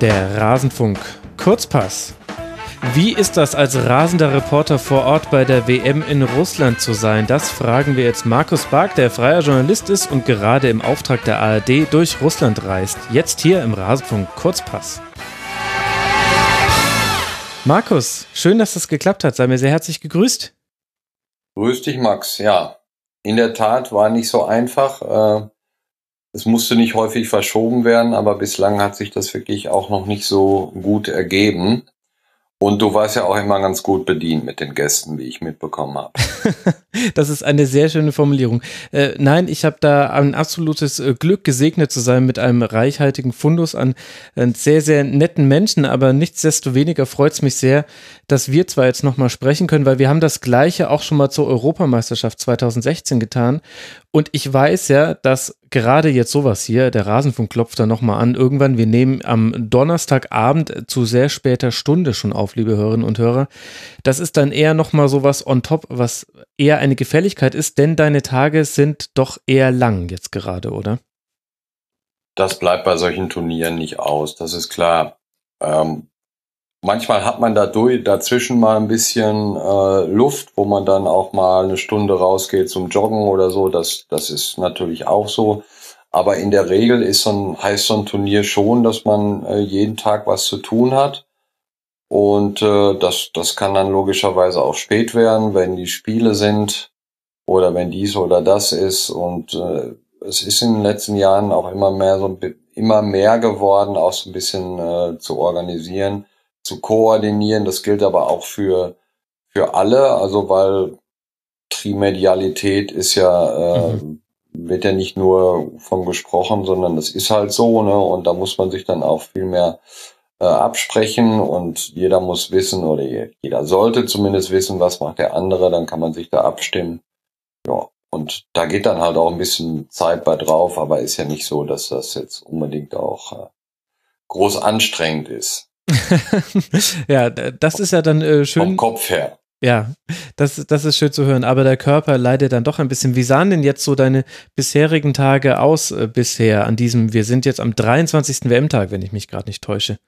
Der Rasenfunk Kurzpass. Wie ist das als rasender Reporter vor Ort bei der WM in Russland zu sein? Das fragen wir jetzt Markus Bark, der freier Journalist ist und gerade im Auftrag der ARD durch Russland reist. Jetzt hier im Rasenfunk Kurzpass. Markus, schön, dass das geklappt hat. Sei mir sehr herzlich gegrüßt. Grüß dich, Max. Ja, in der Tat war nicht so einfach. Es musste nicht häufig verschoben werden, aber bislang hat sich das wirklich auch noch nicht so gut ergeben. Und du warst ja auch immer ganz gut bedient mit den Gästen, wie ich mitbekommen habe. das ist eine sehr schöne Formulierung. Äh, nein, ich habe da ein absolutes äh, Glück, gesegnet zu sein mit einem reichhaltigen Fundus an äh, sehr, sehr netten Menschen. Aber nichtsdestoweniger freut es mich sehr, dass wir zwar jetzt nochmal sprechen können, weil wir haben das Gleiche auch schon mal zur Europameisterschaft 2016 getan. Und ich weiß ja, dass gerade jetzt sowas hier, der Rasenfunk klopft da nochmal an, irgendwann, wir nehmen am Donnerstagabend zu sehr später Stunde schon auf, liebe Hörerinnen und Hörer. Das ist dann eher nochmal sowas on top, was eher eine Gefälligkeit ist, denn deine Tage sind doch eher lang jetzt gerade, oder? Das bleibt bei solchen Turnieren nicht aus, das ist klar. Ähm, Manchmal hat man dadurch dazwischen mal ein bisschen äh, Luft, wo man dann auch mal eine Stunde rausgeht zum Joggen oder so. Das, das ist natürlich auch so. Aber in der Regel ist so ein, heißt so ein Turnier schon, dass man äh, jeden Tag was zu tun hat. Und äh, das, das kann dann logischerweise auch spät werden, wenn die Spiele sind oder wenn dies oder das ist. Und äh, es ist in den letzten Jahren auch immer mehr so immer mehr geworden, auch so ein bisschen äh, zu organisieren zu koordinieren. Das gilt aber auch für, für alle, also weil Trimedialität ist ja, äh, mhm. wird ja nicht nur von gesprochen, sondern das ist halt so, ne? Und da muss man sich dann auch viel mehr äh, absprechen und jeder muss wissen oder jeder sollte zumindest wissen, was macht der andere, dann kann man sich da abstimmen. Ja, und da geht dann halt auch ein bisschen Zeit bei drauf, aber ist ja nicht so, dass das jetzt unbedingt auch äh, groß anstrengend ist. ja, das ist ja dann äh, schön. Vom Kopf her. Ja, das, das ist schön zu hören. Aber der Körper leidet dann doch ein bisschen. Wie sahen denn jetzt so deine bisherigen Tage aus äh, bisher an diesem, wir sind jetzt am 23. WM-Tag, wenn ich mich gerade nicht täusche?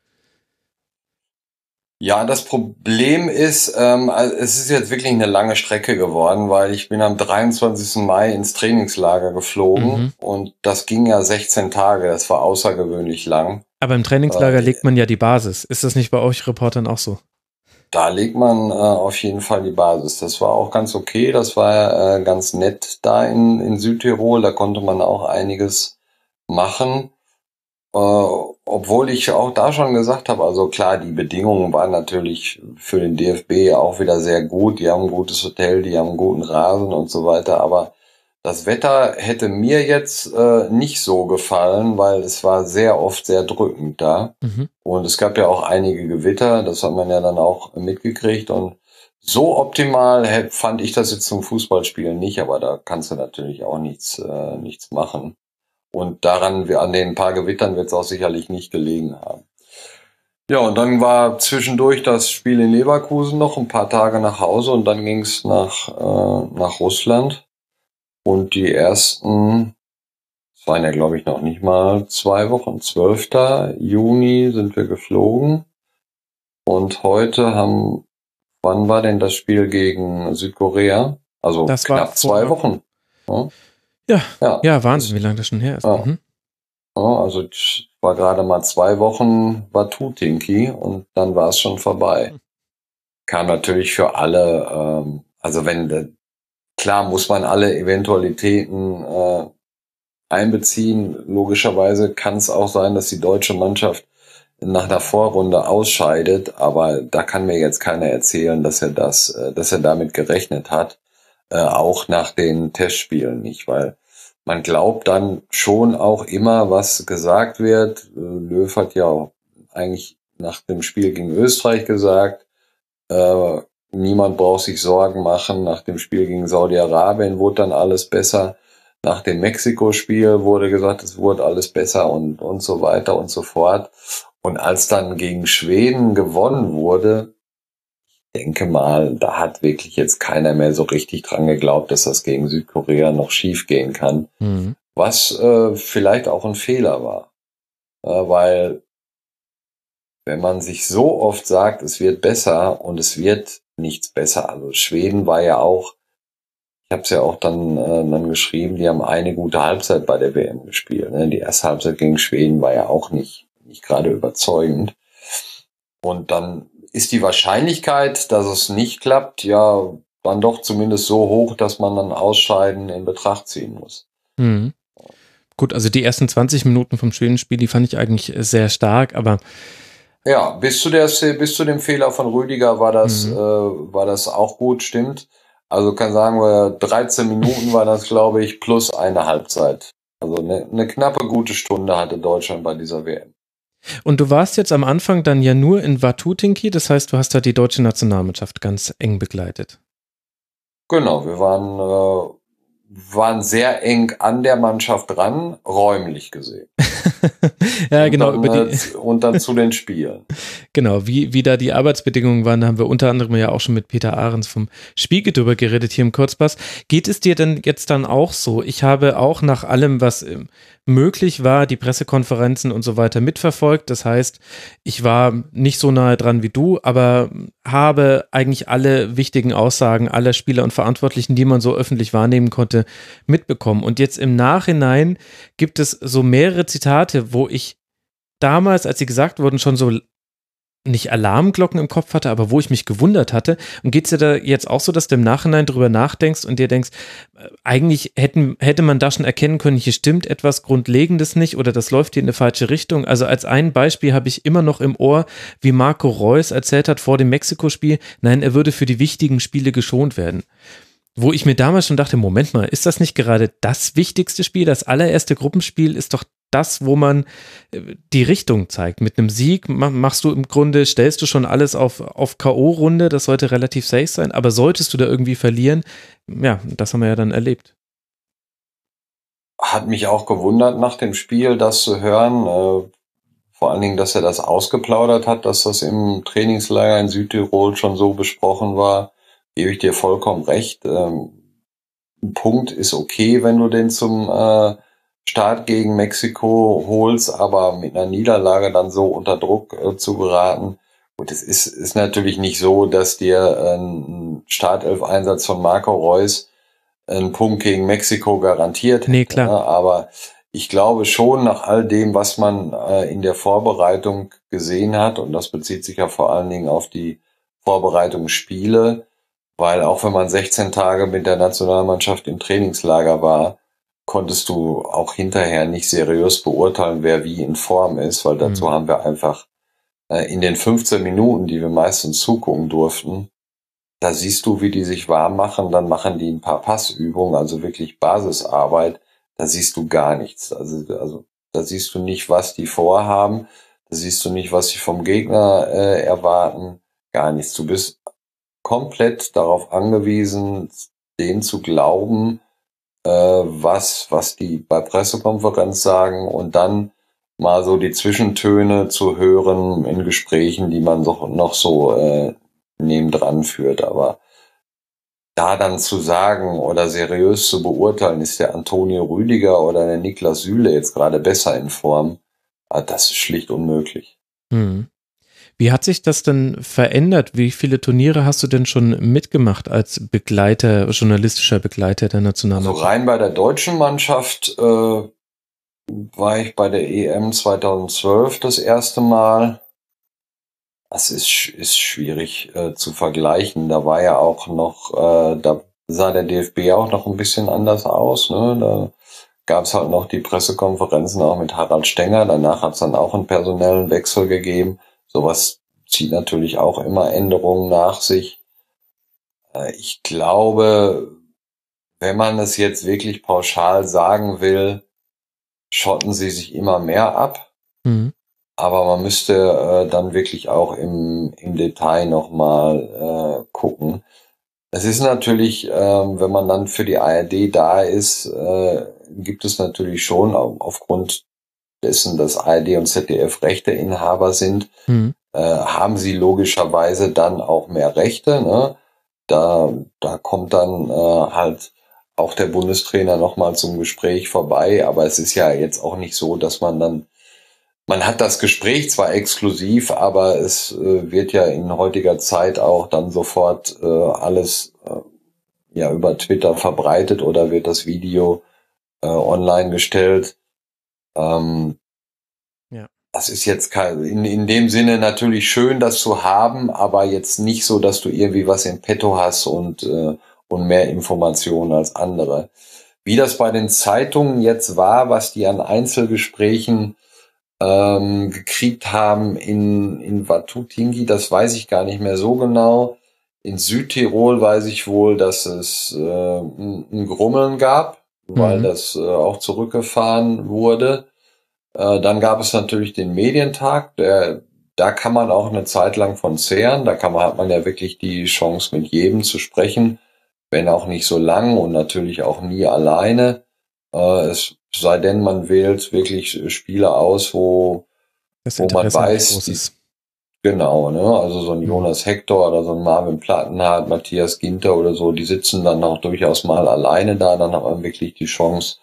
Ja, das Problem ist, ähm, es ist jetzt wirklich eine lange Strecke geworden, weil ich bin am 23. Mai ins Trainingslager geflogen mhm. und das ging ja 16 Tage, das war außergewöhnlich lang. Aber im Trainingslager äh, legt man ja die Basis. Ist das nicht bei euch Reportern auch so? Da legt man äh, auf jeden Fall die Basis. Das war auch ganz okay, das war äh, ganz nett da in, in Südtirol, da konnte man auch einiges machen. Äh, obwohl ich auch da schon gesagt habe, also klar, die Bedingungen waren natürlich für den DFB auch wieder sehr gut. Die haben ein gutes Hotel, die haben einen guten Rasen und so weiter. Aber das Wetter hätte mir jetzt äh, nicht so gefallen, weil es war sehr oft sehr drückend da. Mhm. Und es gab ja auch einige Gewitter, das hat man ja dann auch mitgekriegt. Und so optimal fand ich das jetzt zum Fußballspielen nicht, aber da kannst du natürlich auch nichts, äh, nichts machen. Und daran, an den paar Gewittern wird es auch sicherlich nicht gelegen haben. Ja, und dann war zwischendurch das Spiel in Leverkusen noch ein paar Tage nach Hause und dann ging es nach, äh, nach Russland. Und die ersten, es waren ja glaube ich noch nicht mal zwei Wochen, 12. Juni sind wir geflogen. Und heute haben, wann war denn das Spiel gegen Südkorea? Also das knapp zwei Wochen. Ja. Ja, ja, ja Wahnsinn, wie lange das schon her ist. Ja. Mhm. Ja, also ich war gerade mal zwei Wochen war Tutinki und dann war es schon vorbei. Kam natürlich für alle, ähm, also wenn klar muss man alle Eventualitäten äh, einbeziehen. Logischerweise kann es auch sein, dass die deutsche Mannschaft nach einer Vorrunde ausscheidet, aber da kann mir jetzt keiner erzählen, dass er das, äh, dass er damit gerechnet hat, äh, auch nach den Testspielen nicht, weil man glaubt dann schon auch immer, was gesagt wird. Löw hat ja eigentlich nach dem Spiel gegen Österreich gesagt, äh, niemand braucht sich Sorgen machen. Nach dem Spiel gegen Saudi-Arabien wurde dann alles besser. Nach dem Mexiko-Spiel wurde gesagt, es wurde alles besser und, und so weiter und so fort. Und als dann gegen Schweden gewonnen wurde, denke mal, da hat wirklich jetzt keiner mehr so richtig dran geglaubt, dass das gegen Südkorea noch schief gehen kann. Mhm. Was äh, vielleicht auch ein Fehler war. Äh, weil wenn man sich so oft sagt, es wird besser und es wird nichts besser. Also Schweden war ja auch, ich habe es ja auch dann, äh, dann geschrieben, die haben eine gute Halbzeit bei der WM gespielt. Ne? Die erste Halbzeit gegen Schweden war ja auch nicht, nicht gerade überzeugend. Und dann ist die Wahrscheinlichkeit, dass es nicht klappt, ja dann doch zumindest so hoch, dass man dann Ausscheiden in Betracht ziehen muss. Mhm. Gut, also die ersten 20 Minuten vom Schwedenspiel, die fand ich eigentlich sehr stark, aber ja, bis zu der bis zu dem Fehler von Rüdiger war das mhm. äh, war das auch gut, stimmt. Also kann sagen wir 13 Minuten war das, glaube ich, plus eine Halbzeit. Also eine, eine knappe gute Stunde hatte Deutschland bei dieser WM. Und du warst jetzt am Anfang dann ja nur in Watutinki, das heißt, du hast da die deutsche Nationalmannschaft ganz eng begleitet. Genau, wir waren, äh, waren sehr eng an der Mannschaft dran, räumlich gesehen. ja, und genau. Dann, über die und dann zu den Spielen. Genau, wie, wie da die Arbeitsbedingungen waren, da haben wir unter anderem ja auch schon mit Peter Ahrens vom Spiegel drüber geredet hier im Kurzpass. Geht es dir denn jetzt dann auch so? Ich habe auch nach allem, was möglich war, die Pressekonferenzen und so weiter mitverfolgt. Das heißt, ich war nicht so nahe dran wie du, aber habe eigentlich alle wichtigen Aussagen aller Spieler und Verantwortlichen, die man so öffentlich wahrnehmen konnte, mitbekommen. Und jetzt im Nachhinein gibt es so mehrere Zitate, wo ich damals, als sie gesagt wurden, schon so nicht Alarmglocken im Kopf hatte, aber wo ich mich gewundert hatte. Und geht es dir da jetzt auch so, dass du im Nachhinein drüber nachdenkst und dir denkst, äh, eigentlich hätten, hätte man da schon erkennen können, hier stimmt etwas Grundlegendes nicht oder das läuft hier in eine falsche Richtung. Also als ein Beispiel habe ich immer noch im Ohr, wie Marco Reus erzählt hat vor dem Mexiko-Spiel, nein, er würde für die wichtigen Spiele geschont werden wo ich mir damals schon dachte, Moment mal, ist das nicht gerade das wichtigste Spiel? Das allererste Gruppenspiel ist doch das, wo man äh, die Richtung zeigt. Mit einem Sieg machst du im Grunde, stellst du schon alles auf, auf K.O.-Runde, das sollte relativ safe sein, aber solltest du da irgendwie verlieren, ja, das haben wir ja dann erlebt. Hat mich auch gewundert nach dem Spiel, das zu hören. Äh, vor allen Dingen, dass er das ausgeplaudert hat, dass das im Trainingslager in Südtirol schon so besprochen war. Gebe ich dir vollkommen recht. Ähm, ein Punkt ist okay, wenn du den zum äh, Start gegen Mexiko holst, aber mit einer Niederlage dann so unter Druck äh, zu geraten. Und es ist, ist natürlich nicht so, dass dir ein Startelf-Einsatz von Marco Reus einen Punkt gegen Mexiko garantiert. Nee, klar. Ne? Aber ich glaube schon, nach all dem, was man äh, in der Vorbereitung gesehen hat, und das bezieht sich ja vor allen Dingen auf die Vorbereitungsspiele, weil auch wenn man 16 Tage mit der Nationalmannschaft im Trainingslager war, konntest du auch hinterher nicht seriös beurteilen, wer wie in Form ist, weil dazu mhm. haben wir einfach äh, in den 15 Minuten, die wir meistens zugucken durften, da siehst du, wie die sich warm machen, dann machen die ein paar Passübungen, also wirklich Basisarbeit, da siehst du gar nichts. Also, also da siehst du nicht, was die vorhaben, da siehst du nicht, was sie vom Gegner äh, erwarten, gar nichts. Du bist komplett darauf angewiesen, denen zu glauben, was, was die bei Pressekonferenz sagen und dann mal so die Zwischentöne zu hören in Gesprächen, die man doch noch so äh, nebendran führt. Aber da dann zu sagen oder seriös zu beurteilen, ist der Antonio Rüdiger oder der Niklas Süle jetzt gerade besser in Form, ah, das ist schlicht unmöglich. Hm. Wie hat sich das denn verändert? Wie viele Turniere hast du denn schon mitgemacht als Begleiter, journalistischer Begleiter der Nationalmannschaft? Also rein bei der deutschen Mannschaft äh, war ich bei der EM 2012 das erste Mal. Das ist, ist schwierig äh, zu vergleichen. Da war ja auch noch, äh, da sah der DFB auch noch ein bisschen anders aus. Ne? Da gab es halt noch die Pressekonferenzen auch mit Harald Stenger. Danach hat es dann auch einen personellen Wechsel gegeben. Sowas zieht natürlich auch immer Änderungen nach sich. Äh, ich glaube, wenn man es jetzt wirklich pauschal sagen will, schotten sie sich immer mehr ab. Mhm. Aber man müsste äh, dann wirklich auch im, im Detail nochmal äh, gucken. Es ist natürlich, äh, wenn man dann für die ARD da ist, äh, gibt es natürlich schon aufgrund dessen, dass ARD und ZDF Rechteinhaber sind, mhm. äh, haben sie logischerweise dann auch mehr Rechte. Ne? Da, da kommt dann äh, halt auch der Bundestrainer nochmal zum Gespräch vorbei, aber es ist ja jetzt auch nicht so, dass man dann man hat das Gespräch zwar exklusiv, aber es äh, wird ja in heutiger Zeit auch dann sofort äh, alles äh, ja über Twitter verbreitet oder wird das Video äh, online gestellt. Ähm, ja. Das ist jetzt kein, in, in dem Sinne natürlich schön, das zu haben, aber jetzt nicht so, dass du irgendwie was in petto hast und, äh, und mehr Informationen als andere. Wie das bei den Zeitungen jetzt war, was die an Einzelgesprächen ähm, gekriegt haben in, in Watutingi, das weiß ich gar nicht mehr so genau. In Südtirol weiß ich wohl, dass es äh, ein Grummeln gab, weil mhm. das äh, auch zurückgefahren wurde. Äh, dann gab es natürlich den Medientag, der, da kann man auch eine Zeit lang von zehren. Da kann man, hat man ja wirklich die Chance, mit jedem zu sprechen, wenn auch nicht so lang und natürlich auch nie alleine. Äh, es sei denn, man wählt wirklich Spiele aus, wo, wo man weiß, die, genau, ne? Also so ein mhm. Jonas Hector oder so ein Marvin Plattenhardt, Matthias Ginter oder so, die sitzen dann auch durchaus mal alleine da, dann hat man wirklich die Chance,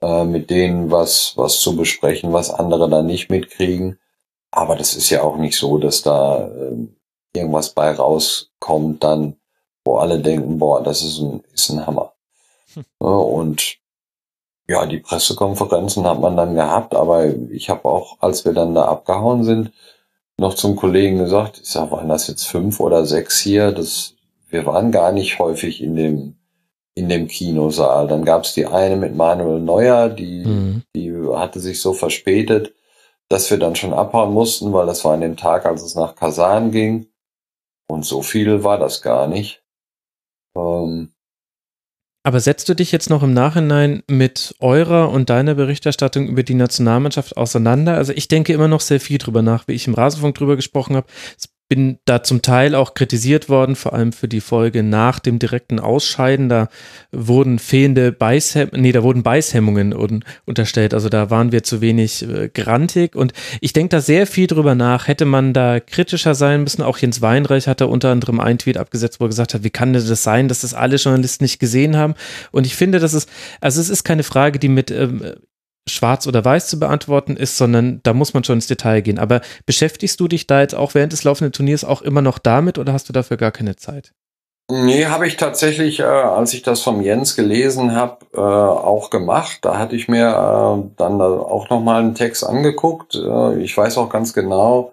äh, mit denen was, was zu besprechen, was andere dann nicht mitkriegen. Aber das ist ja auch nicht so, dass da äh, irgendwas bei rauskommt, dann, wo alle denken, boah, das ist ein, ist ein Hammer. Hm. Ja, und ja, die Pressekonferenzen hat man dann gehabt, aber ich habe auch, als wir dann da abgehauen sind, noch zum Kollegen gesagt, ich sag, waren das jetzt fünf oder sechs hier? Das, wir waren gar nicht häufig in dem, in dem Kinosaal. Dann gab's die eine mit Manuel Neuer, die, mhm. die hatte sich so verspätet, dass wir dann schon abhauen mussten, weil das war an dem Tag, als es nach Kasan ging. Und so viel war das gar nicht. Ähm, aber setzt du dich jetzt noch im Nachhinein mit eurer und deiner Berichterstattung über die Nationalmannschaft auseinander? Also ich denke immer noch sehr viel drüber nach, wie ich im Rasenfunk drüber gesprochen habe. Es bin da zum Teil auch kritisiert worden, vor allem für die Folge nach dem direkten Ausscheiden. Da wurden fehlende Beißhemmungen, nee, da wurden Beißhemmungen un unterstellt. Also da waren wir zu wenig äh, grantig. Und ich denke da sehr viel drüber nach. Hätte man da kritischer sein müssen? Auch Jens Weinreich hat da unter anderem einen Tweet abgesetzt, wo er gesagt hat, wie kann das sein, dass das alle Journalisten nicht gesehen haben? Und ich finde, das ist, also es ist keine Frage, die mit ähm, schwarz oder weiß zu beantworten ist, sondern da muss man schon ins Detail gehen. Aber beschäftigst du dich da jetzt auch während des laufenden Turniers auch immer noch damit oder hast du dafür gar keine Zeit? Nee, habe ich tatsächlich, äh, als ich das vom Jens gelesen habe, äh, auch gemacht. Da hatte ich mir äh, dann auch nochmal einen Text angeguckt. Äh, ich weiß auch ganz genau,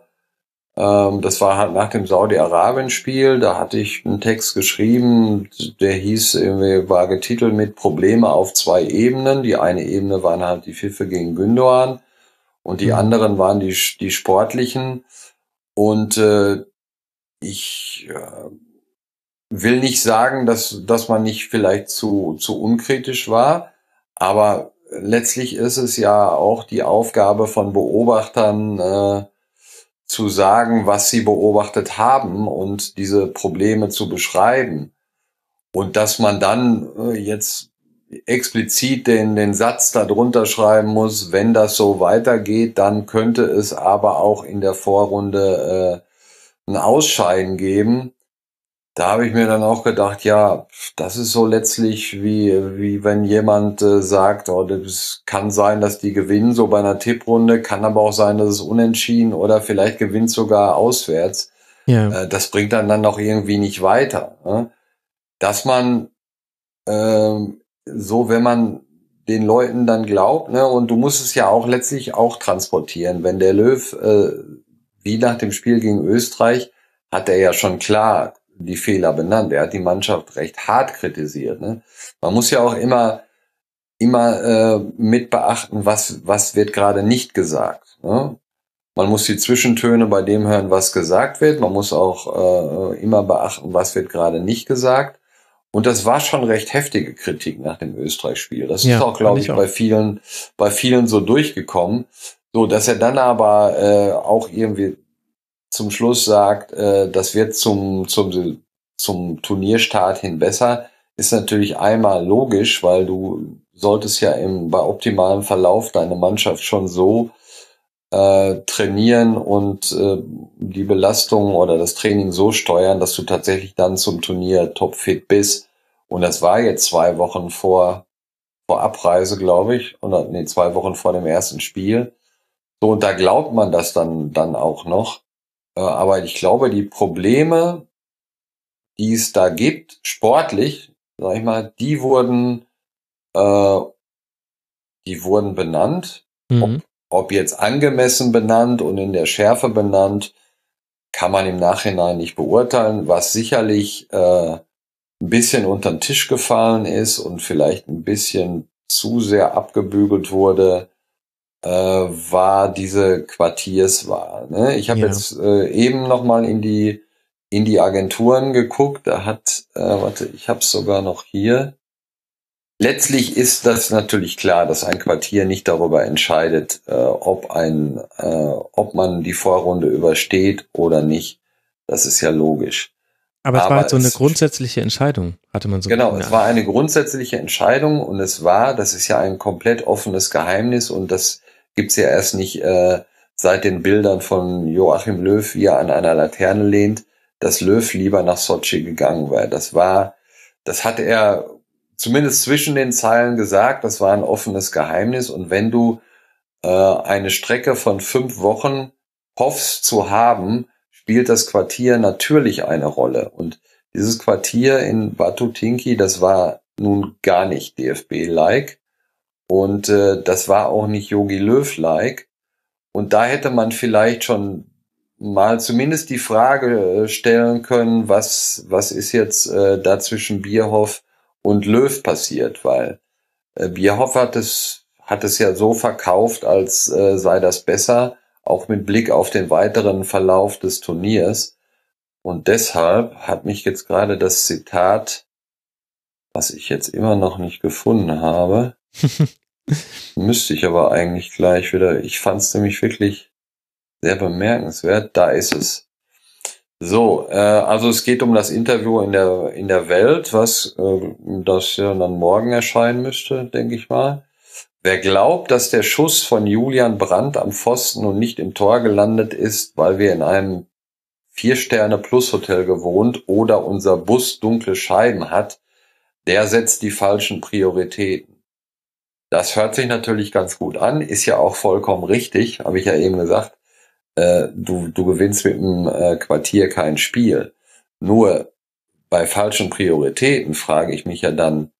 ähm, das war halt nach dem Saudi-Arabien-Spiel. Da hatte ich einen Text geschrieben, der hieß, irgendwie war getitelt mit Probleme auf zwei Ebenen. Die eine Ebene waren halt die Pfiffe gegen Gündogan und die mhm. anderen waren die, die sportlichen. Und äh, ich äh, will nicht sagen, dass, dass man nicht vielleicht zu, zu unkritisch war, aber letztlich ist es ja auch die Aufgabe von Beobachtern, äh, zu sagen, was sie beobachtet haben und diese Probleme zu beschreiben. Und dass man dann äh, jetzt explizit den, den Satz darunter schreiben muss, wenn das so weitergeht, dann könnte es aber auch in der Vorrunde äh, ein Ausscheiden geben da habe ich mir dann auch gedacht, ja, das ist so letztlich wie, wie wenn jemand äh, sagt, oh, das kann sein, dass die gewinnen, so bei einer Tipprunde, kann aber auch sein, dass es unentschieden oder vielleicht gewinnt sogar auswärts. Ja. Äh, das bringt dann dann noch irgendwie nicht weiter. Ne? Dass man äh, so, wenn man den Leuten dann glaubt, ne, und du musst es ja auch letztlich auch transportieren. Wenn der Löw, äh, wie nach dem Spiel gegen Österreich, hat er ja schon klar die Fehler benannt. Er hat die Mannschaft recht hart kritisiert. Ne? Man muss ja auch immer immer äh, mit beachten, was was wird gerade nicht gesagt. Ne? Man muss die Zwischentöne bei dem hören, was gesagt wird. Man muss auch äh, immer beachten, was wird gerade nicht gesagt. Und das war schon recht heftige Kritik nach dem Österreich-Spiel. Das ja, ist auch, glaube ich, auch. bei vielen, bei vielen so durchgekommen. So, dass er dann aber äh, auch irgendwie zum Schluss sagt, äh, das wird zum, zum, zum Turnierstart hin besser, ist natürlich einmal logisch, weil du solltest ja im, bei optimalem Verlauf deine Mannschaft schon so äh, trainieren und äh, die Belastung oder das Training so steuern, dass du tatsächlich dann zum Turnier topfit bist. Und das war jetzt zwei Wochen vor, vor Abreise, glaube ich, oder nee, zwei Wochen vor dem ersten Spiel. So, und da glaubt man das dann, dann auch noch. Äh, aber ich glaube, die Probleme, die es da gibt, sportlich, sag ich mal, die wurden, äh, die wurden benannt. Mhm. Ob, ob jetzt angemessen benannt und in der Schärfe benannt, kann man im Nachhinein nicht beurteilen, was sicherlich äh, ein bisschen unter den Tisch gefallen ist und vielleicht ein bisschen zu sehr abgebügelt wurde, äh, war diese Quartierswahl. Ne? Ich habe ja. jetzt äh, eben noch mal in die in die Agenturen geguckt. Da hat, äh, warte, ich habe es sogar noch hier. Letztlich ist das natürlich klar, dass ein Quartier nicht darüber entscheidet, äh, ob ein, äh, ob man die Vorrunde übersteht oder nicht. Das ist ja logisch. Aber es war halt so eine grundsätzliche Entscheidung, hatte man so. Genau, es war eine grundsätzliche Entscheidung und es war, das ist ja ein komplett offenes Geheimnis und das gibt's ja erst nicht äh, seit den Bildern von Joachim Löw, wie er an einer Laterne lehnt, dass Löw lieber nach Sochi gegangen wäre. Das war, das hat er zumindest zwischen den Zeilen gesagt, das war ein offenes Geheimnis und wenn du äh, eine Strecke von fünf Wochen hoffst zu haben, spielt das Quartier natürlich eine Rolle. Und dieses Quartier in Batutinki, das war nun gar nicht DFB-like. Und äh, das war auch nicht Yogi Löw-like. Und da hätte man vielleicht schon mal zumindest die Frage äh, stellen können, was, was ist jetzt äh, da zwischen Bierhoff und Löw passiert, weil äh, Bierhoff hat es, hat es ja so verkauft, als äh, sei das besser auch mit Blick auf den weiteren Verlauf des Turniers. Und deshalb hat mich jetzt gerade das Zitat, was ich jetzt immer noch nicht gefunden habe, müsste ich aber eigentlich gleich wieder, ich fand es nämlich wirklich sehr bemerkenswert, da ist es. So, äh, also es geht um das Interview in der in der Welt, was äh, das ja dann morgen erscheinen müsste, denke ich mal. Wer glaubt, dass der Schuss von Julian Brandt am Pfosten und nicht im Tor gelandet ist, weil wir in einem Vier-Sterne-Plus-Hotel gewohnt oder unser Bus dunkle Scheiben hat, der setzt die falschen Prioritäten. Das hört sich natürlich ganz gut an, ist ja auch vollkommen richtig, habe ich ja eben gesagt. Äh, du, du gewinnst mit dem äh, Quartier kein Spiel. Nur bei falschen Prioritäten frage ich mich ja dann,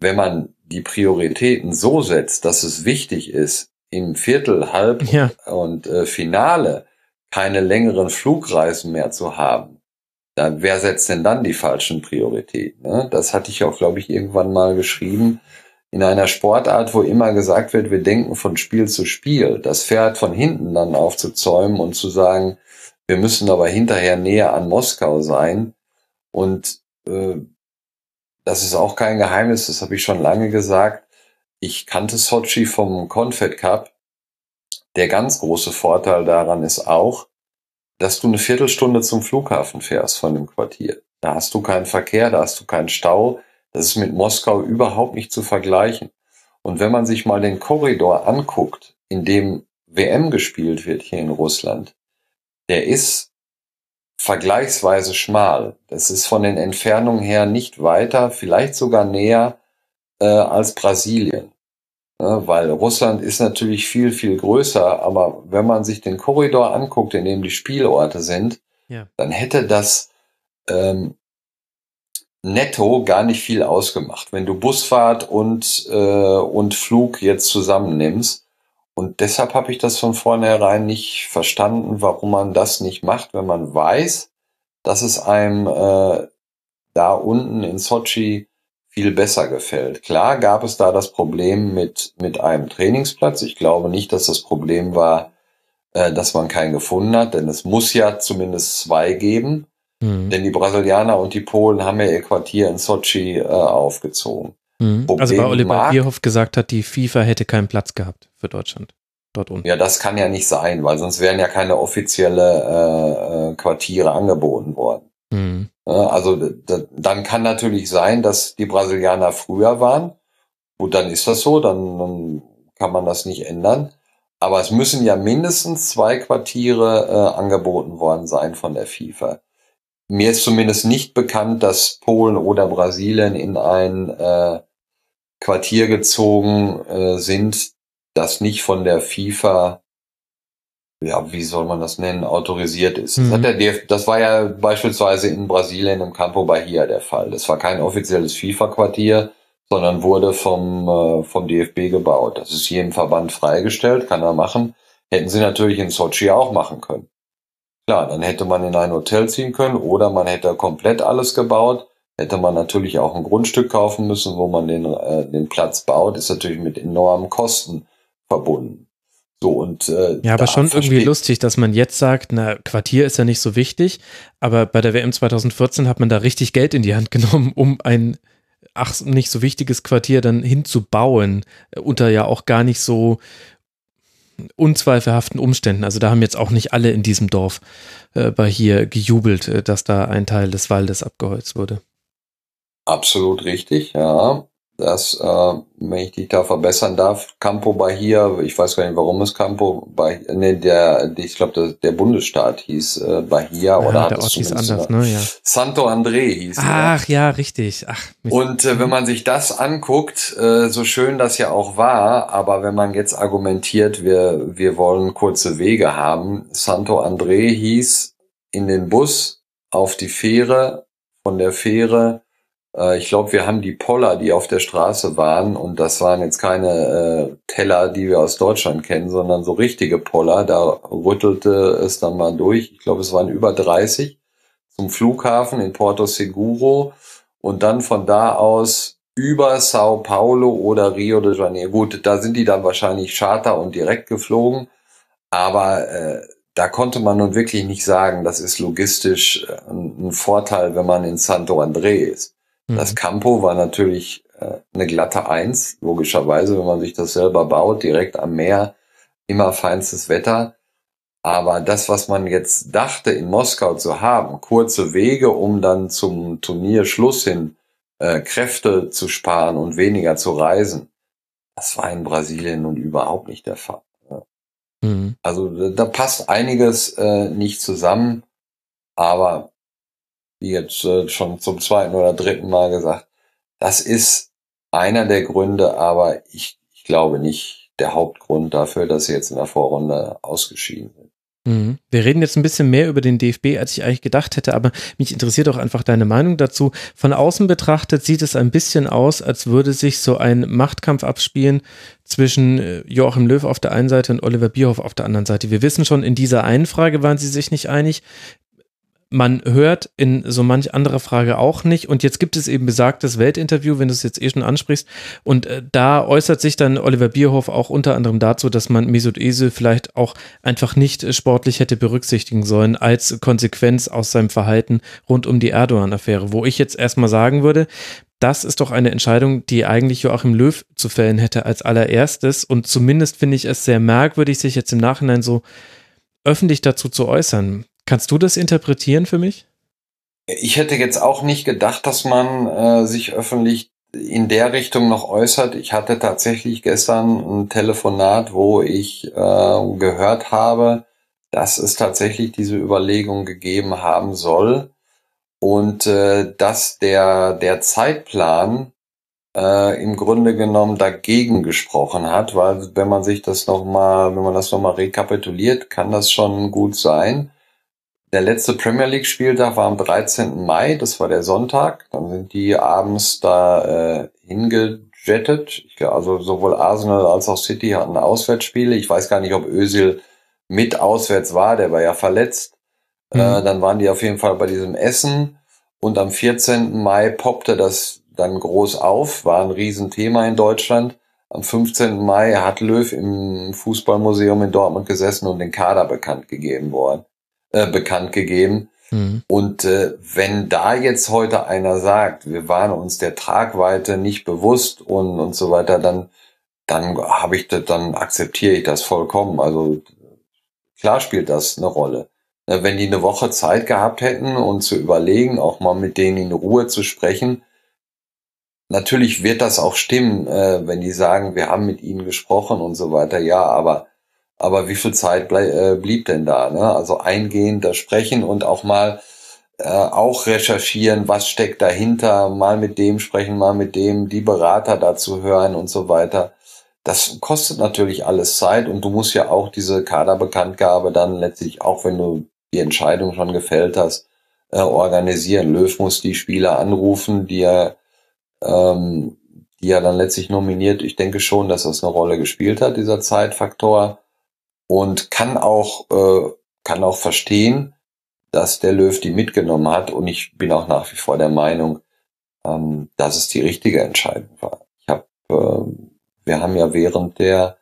wenn man die Prioritäten so setzt, dass es wichtig ist, im Viertel, Halb ja. und äh, Finale keine längeren Flugreisen mehr zu haben, dann wer setzt denn dann die falschen Prioritäten? Ne? Das hatte ich auch, glaube ich, irgendwann mal geschrieben. In einer Sportart, wo immer gesagt wird, wir denken von Spiel zu Spiel, das Pferd von hinten dann aufzuzäumen und zu sagen, wir müssen aber hinterher näher an Moskau sein und äh, das ist auch kein Geheimnis, das habe ich schon lange gesagt. Ich kannte Sochi vom Confed Cup. Der ganz große Vorteil daran ist auch, dass du eine Viertelstunde zum Flughafen fährst von dem Quartier. Da hast du keinen Verkehr, da hast du keinen Stau. Das ist mit Moskau überhaupt nicht zu vergleichen. Und wenn man sich mal den Korridor anguckt, in dem WM gespielt wird hier in Russland, der ist vergleichsweise schmal. Das ist von den Entfernungen her nicht weiter, vielleicht sogar näher äh, als Brasilien. Ja, weil Russland ist natürlich viel, viel größer, aber wenn man sich den Korridor anguckt, in dem die Spielorte sind, ja. dann hätte das ähm, netto gar nicht viel ausgemacht. Wenn du Busfahrt und, äh, und Flug jetzt zusammennimmst, und deshalb habe ich das von vornherein nicht verstanden, warum man das nicht macht, wenn man weiß, dass es einem äh, da unten in Sochi viel besser gefällt. Klar gab es da das Problem mit, mit einem Trainingsplatz. Ich glaube nicht, dass das Problem war, äh, dass man keinen gefunden hat, denn es muss ja zumindest zwei geben. Mhm. Denn die Brasilianer und die Polen haben ja ihr Quartier in Sochi äh, aufgezogen. Mhm. Also weil Oliver Bierhoff gesagt hat, die FIFA hätte keinen Platz gehabt für Deutschland. Dort unten. Ja, das kann ja nicht sein, weil sonst wären ja keine offizielle äh, äh, Quartiere angeboten worden. Mhm. Also dann kann natürlich sein, dass die Brasilianer früher waren. Gut, dann ist das so, dann, dann kann man das nicht ändern. Aber es müssen ja mindestens zwei Quartiere äh, angeboten worden sein von der FIFA. Mir ist zumindest nicht bekannt, dass Polen oder Brasilien in ein äh, Quartier gezogen äh, sind, das nicht von der FIFA ja, wie soll man das nennen, autorisiert ist. Mhm. Das, hat der DF das war ja beispielsweise in Brasilien im Campo Bahia der Fall. Das war kein offizielles FIFA-Quartier, sondern wurde vom, äh, vom DFB gebaut. Das ist jedem Verband freigestellt, kann er machen. Hätten sie natürlich in Sochi auch machen können. Klar, dann hätte man in ein Hotel ziehen können oder man hätte komplett alles gebaut. Hätte man natürlich auch ein Grundstück kaufen müssen, wo man den, äh, den Platz baut. Ist natürlich mit enormen Kosten verbunden. So und äh, ja, aber schon irgendwie lustig, dass man jetzt sagt, na Quartier ist ja nicht so wichtig, aber bei der WM 2014 hat man da richtig Geld in die Hand genommen, um ein ach nicht so wichtiges Quartier dann hinzubauen äh, unter ja auch gar nicht so unzweifelhaften Umständen. Also da haben jetzt auch nicht alle in diesem Dorf äh, bei hier gejubelt, äh, dass da ein Teil des Waldes abgeholzt wurde. Absolut richtig, ja dass, äh, wenn ich dich da verbessern darf, Campo Bahia, ich weiß gar nicht, warum es Campo Bahia, nee, der, ich glaube, der, der Bundesstaat hieß äh, Bahia ja, oder hat es hieß anders, ne? Ja. Santo André hieß Ach der. ja, richtig. Ach, Und äh, wenn man sich das anguckt, äh, so schön das ja auch war, aber wenn man jetzt argumentiert, wir, wir wollen kurze Wege haben, Santo André hieß in den Bus auf die Fähre, von der Fähre äh, ich glaube, wir haben die Poller, die auf der Straße waren, und das waren jetzt keine äh, Teller, die wir aus Deutschland kennen, sondern so richtige Poller. Da rüttelte es dann mal durch. Ich glaube, es waren über 30 zum Flughafen in Porto Seguro und dann von da aus über Sao Paulo oder Rio de Janeiro. Gut, da sind die dann wahrscheinlich Charter und direkt geflogen, aber äh, da konnte man nun wirklich nicht sagen, das ist logistisch äh, ein Vorteil, wenn man in Santo André ist. Das mhm. Campo war natürlich äh, eine glatte Eins, logischerweise, wenn man sich das selber baut, direkt am Meer, immer feinstes Wetter. Aber das, was man jetzt dachte, in Moskau zu haben, kurze Wege, um dann zum Turnierschluss hin äh, Kräfte zu sparen und weniger zu reisen, das war in Brasilien nun überhaupt nicht der Fall. Mhm. Also da passt einiges äh, nicht zusammen, aber wie jetzt äh, schon zum zweiten oder dritten Mal gesagt, das ist einer der Gründe, aber ich, ich glaube nicht der Hauptgrund dafür, dass sie jetzt in der Vorrunde ausgeschieden sind. Mhm. Wir reden jetzt ein bisschen mehr über den DFB, als ich eigentlich gedacht hätte, aber mich interessiert auch einfach deine Meinung dazu. Von außen betrachtet sieht es ein bisschen aus, als würde sich so ein Machtkampf abspielen zwischen äh, Joachim Löw auf der einen Seite und Oliver Bierhoff auf der anderen Seite. Wir wissen schon, in dieser einen Frage waren sie sich nicht einig man hört in so manch anderer Frage auch nicht. Und jetzt gibt es eben besagtes Weltinterview, wenn du es jetzt eh schon ansprichst. Und äh, da äußert sich dann Oliver Bierhoff auch unter anderem dazu, dass man Mesut Özil vielleicht auch einfach nicht äh, sportlich hätte berücksichtigen sollen als Konsequenz aus seinem Verhalten rund um die Erdogan-Affäre. Wo ich jetzt erstmal sagen würde, das ist doch eine Entscheidung, die eigentlich Joachim Löw zu fällen hätte als allererstes. Und zumindest finde ich es sehr merkwürdig, sich jetzt im Nachhinein so öffentlich dazu zu äußern. Kannst du das interpretieren für mich? Ich hätte jetzt auch nicht gedacht, dass man äh, sich öffentlich in der Richtung noch äußert. Ich hatte tatsächlich gestern ein Telefonat, wo ich äh, gehört habe, dass es tatsächlich diese Überlegung gegeben haben soll und äh, dass der der Zeitplan äh, im Grunde genommen dagegen gesprochen hat, weil wenn man sich das noch mal, wenn man das noch mal rekapituliert, kann das schon gut sein, der letzte Premier League Spieltag war am 13. Mai, das war der Sonntag. Dann sind die abends da äh, hingejettet. Ich also sowohl Arsenal als auch City hatten Auswärtsspiele. Ich weiß gar nicht, ob Özil mit auswärts war, der war ja verletzt. Mhm. Äh, dann waren die auf jeden Fall bei diesem Essen. Und am 14. Mai poppte das dann groß auf, war ein Riesenthema in Deutschland. Am 15. Mai hat Löw im Fußballmuseum in Dortmund gesessen und den Kader bekannt gegeben worden äh, bekannt gegeben. Mhm. Und äh, wenn da jetzt heute einer sagt, wir waren uns der Tragweite nicht bewusst und, und so weiter, dann, dann habe ich das, dann akzeptiere ich das vollkommen. Also klar spielt das eine Rolle. Äh, wenn die eine Woche Zeit gehabt hätten und zu überlegen, auch mal mit denen in Ruhe zu sprechen, natürlich wird das auch stimmen, äh, wenn die sagen, wir haben mit ihnen gesprochen und so weiter. Ja, aber aber wie viel Zeit äh, blieb denn da? Ne? Also eingehend da sprechen und auch mal äh, auch recherchieren, was steckt dahinter, mal mit dem sprechen, mal mit dem, die Berater dazu hören und so weiter. das kostet natürlich alles Zeit und du musst ja auch diese Kaderbekanntgabe dann letztlich, auch wenn du die Entscheidung schon gefällt hast, äh, organisieren. Löw muss die Spieler anrufen, die er, ähm, die er dann letztlich nominiert. Ich denke schon, dass das eine Rolle gespielt hat, dieser Zeitfaktor. Und kann auch, äh, kann auch verstehen, dass der Löw die mitgenommen hat. Und ich bin auch nach wie vor der Meinung, ähm, dass es die richtige Entscheidung war. Ich habe, äh, wir haben ja während der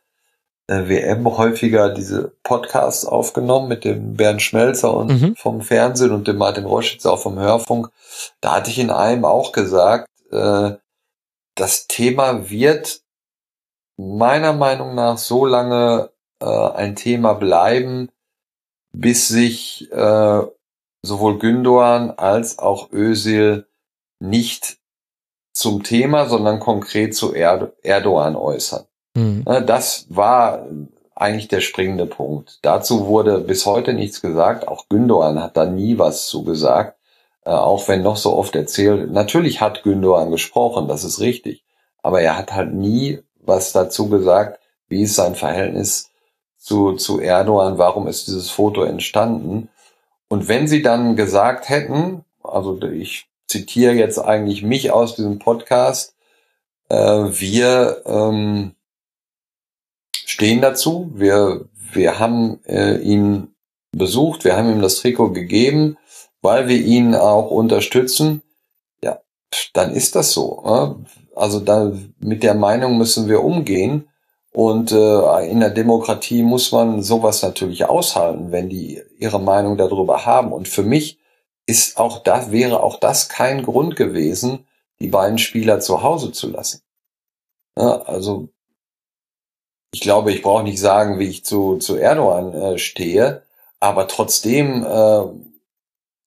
äh, WM häufiger diese Podcasts aufgenommen mit dem Bernd Schmelzer und mhm. vom Fernsehen und dem Martin Roschitz auch vom Hörfunk. Da hatte ich in einem auch gesagt, äh, das Thema wird meiner Meinung nach so lange äh, ein Thema bleiben, bis sich äh, sowohl Gündoğan als auch Özil nicht zum Thema, sondern konkret zu Erd Erdogan äußern. Mhm. Das war eigentlich der springende Punkt. Dazu wurde bis heute nichts gesagt. Auch Gündogan hat da nie was zu gesagt. Äh, auch wenn noch so oft erzählt. Natürlich hat Gündogan gesprochen, das ist richtig. Aber er hat halt nie was dazu gesagt, wie ist sein Verhältnis zu, zu Erdogan, warum ist dieses Foto entstanden. Und wenn sie dann gesagt hätten, also ich zitiere jetzt eigentlich mich aus diesem Podcast, äh, wir ähm, stehen dazu, wir, wir haben äh, ihn besucht, wir haben ihm das Trikot gegeben, weil wir ihn auch unterstützen. Ja, dann ist das so. Äh? Also da, mit der Meinung müssen wir umgehen. Und äh, in der Demokratie muss man sowas natürlich aushalten, wenn die ihre Meinung darüber haben. Und für mich ist auch das, wäre auch das kein Grund gewesen, die beiden Spieler zu Hause zu lassen. Ja, also ich glaube, ich brauche nicht sagen, wie ich zu, zu Erdogan äh, stehe, aber trotzdem. Äh,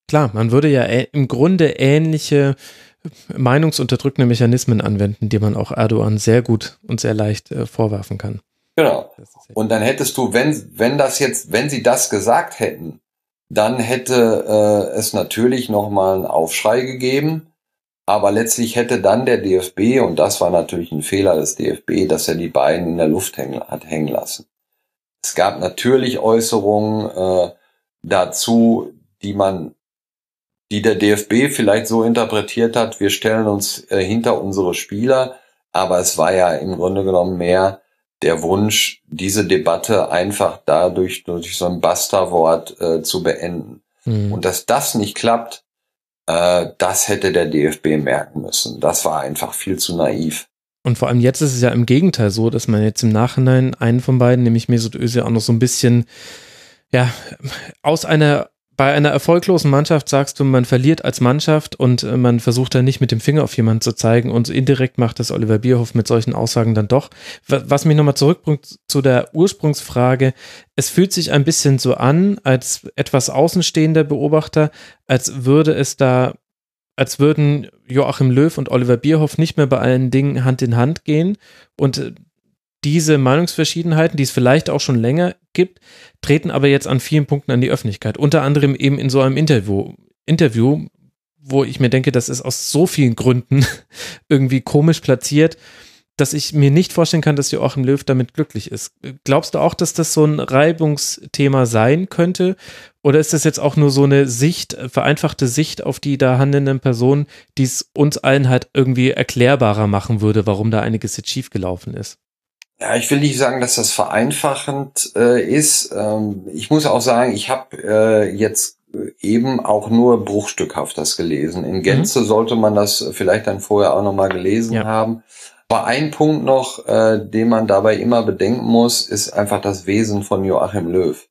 Klar, man würde ja im Grunde ähnliche meinungsunterdrückende Mechanismen anwenden, die man auch Erdogan sehr gut und sehr leicht äh, vorwerfen kann. Genau. Und dann hättest du, wenn, wenn das jetzt, wenn sie das gesagt hätten, dann hätte äh, es natürlich nochmal einen Aufschrei gegeben. Aber letztlich hätte dann der DFB, und das war natürlich ein Fehler des DFB, dass er die beiden in der Luft hängen, hat hängen lassen. Es gab natürlich Äußerungen äh, dazu, die man, die der DFB vielleicht so interpretiert hat, wir stellen uns äh, hinter unsere Spieler, aber es war ja im Grunde genommen mehr der Wunsch, diese Debatte einfach dadurch durch so ein Basta-Wort äh, zu beenden. Mhm. Und dass das nicht klappt, äh, das hätte der DFB merken müssen. Das war einfach viel zu naiv. Und vor allem jetzt ist es ja im Gegenteil so, dass man jetzt im Nachhinein einen von beiden, nämlich Mesut Özil, auch noch so ein bisschen ja, aus einer bei einer erfolglosen Mannschaft sagst du, man verliert als Mannschaft und äh, man versucht dann nicht mit dem Finger auf jemanden zu zeigen und indirekt macht das Oliver Bierhoff mit solchen Aussagen dann doch. Was mich nochmal zurückbringt zu der Ursprungsfrage, es fühlt sich ein bisschen so an, als etwas außenstehender Beobachter, als würde es da, als würden Joachim Löw und Oliver Bierhoff nicht mehr bei allen Dingen Hand in Hand gehen und äh, diese Meinungsverschiedenheiten, die es vielleicht auch schon länger gibt, treten aber jetzt an vielen Punkten an die Öffentlichkeit. Unter anderem eben in so einem Interview, Interview, wo ich mir denke, das ist aus so vielen Gründen irgendwie komisch platziert, dass ich mir nicht vorstellen kann, dass Joachim Löw damit glücklich ist. Glaubst du auch, dass das so ein Reibungsthema sein könnte? Oder ist das jetzt auch nur so eine Sicht, vereinfachte Sicht auf die da handelnden Personen, die es uns allen halt irgendwie erklärbarer machen würde, warum da einiges jetzt schiefgelaufen ist? Ja, ich will nicht sagen, dass das vereinfachend äh, ist. Ähm, ich muss auch sagen, ich habe äh, jetzt eben auch nur bruchstückhaft das gelesen. In Gänze mhm. sollte man das vielleicht dann vorher auch nochmal gelesen ja. haben. Aber ein Punkt noch, äh, den man dabei immer bedenken muss, ist einfach das Wesen von Joachim Löw.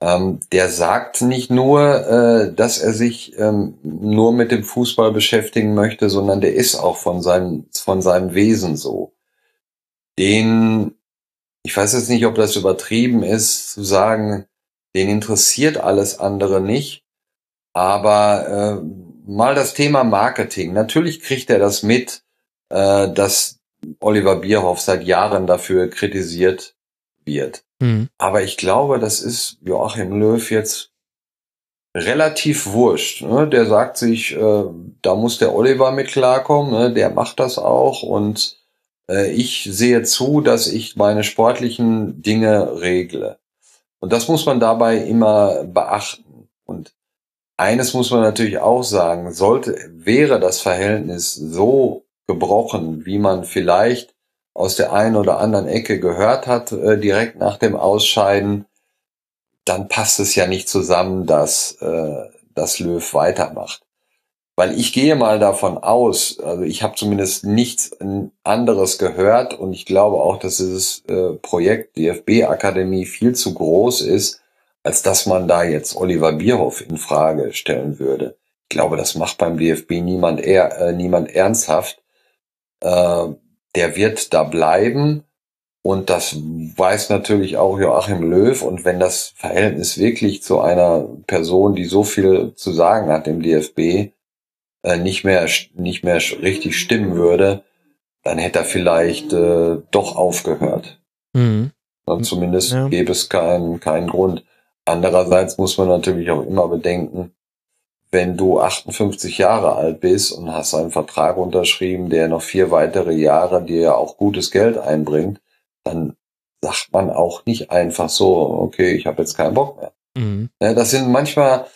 Ähm, der sagt nicht nur, äh, dass er sich ähm, nur mit dem Fußball beschäftigen möchte, sondern der ist auch von seinem, von seinem Wesen so den, ich weiß jetzt nicht, ob das übertrieben ist, zu sagen, den interessiert alles andere nicht. Aber äh, mal das Thema Marketing. Natürlich kriegt er das mit, äh, dass Oliver Bierhoff seit Jahren dafür kritisiert wird. Mhm. Aber ich glaube, das ist Joachim Löw jetzt relativ wurscht. Ne? Der sagt sich, äh, da muss der Oliver mit klarkommen, ne? der macht das auch und ich sehe zu, dass ich meine sportlichen Dinge regle. Und das muss man dabei immer beachten. Und eines muss man natürlich auch sagen, sollte, wäre das Verhältnis so gebrochen, wie man vielleicht aus der einen oder anderen Ecke gehört hat, äh, direkt nach dem Ausscheiden, dann passt es ja nicht zusammen, dass, äh, dass Löw weitermacht. Weil ich gehe mal davon aus, also ich habe zumindest nichts anderes gehört und ich glaube auch, dass dieses äh, Projekt DFB Akademie viel zu groß ist, als dass man da jetzt Oliver Bierhoff in Frage stellen würde. Ich glaube, das macht beim DFB niemand, eher, äh, niemand ernsthaft. Äh, der wird da bleiben und das weiß natürlich auch Joachim Löw. Und wenn das Verhältnis wirklich zu einer Person, die so viel zu sagen hat im DFB, nicht mehr nicht mehr richtig stimmen würde, dann hätte er vielleicht äh, doch aufgehört. Mhm. Und zumindest ja. gäbe es keinen keinen Grund. Andererseits muss man natürlich auch immer bedenken, wenn du 58 Jahre alt bist und hast einen Vertrag unterschrieben, der noch vier weitere Jahre dir auch gutes Geld einbringt, dann sagt man auch nicht einfach so, okay, ich habe jetzt keinen Bock mehr. Mhm. Ja, das sind manchmal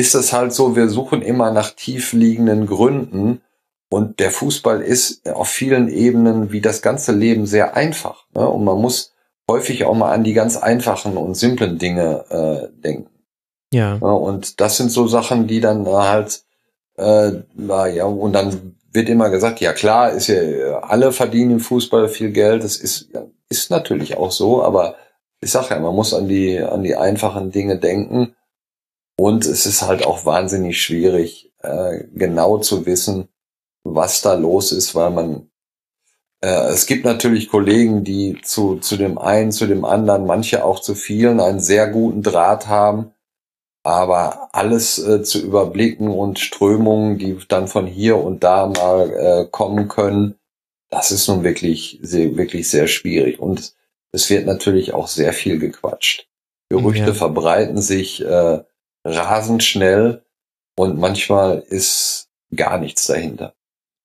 ist es halt so, wir suchen immer nach tief liegenden Gründen und der Fußball ist auf vielen Ebenen wie das ganze Leben sehr einfach. Ne? Und man muss häufig auch mal an die ganz einfachen und simplen Dinge äh, denken. Ja. ja. Und das sind so Sachen, die dann halt, äh, ja, und dann wird immer gesagt, ja klar, ist ja, alle verdienen im Fußball viel Geld, das ist, ist natürlich auch so, aber ich sage ja, man muss an die, an die einfachen Dinge denken und es ist halt auch wahnsinnig schwierig, äh, genau zu wissen, was da los ist, weil man äh, es gibt natürlich Kollegen, die zu, zu dem einen, zu dem anderen, manche auch zu vielen einen sehr guten Draht haben, aber alles äh, zu überblicken und Strömungen, die dann von hier und da mal äh, kommen können, das ist nun wirklich sehr, wirklich sehr schwierig. Und es wird natürlich auch sehr viel gequatscht. Gerüchte ja. verbreiten sich äh, rasend schnell und manchmal ist gar nichts dahinter.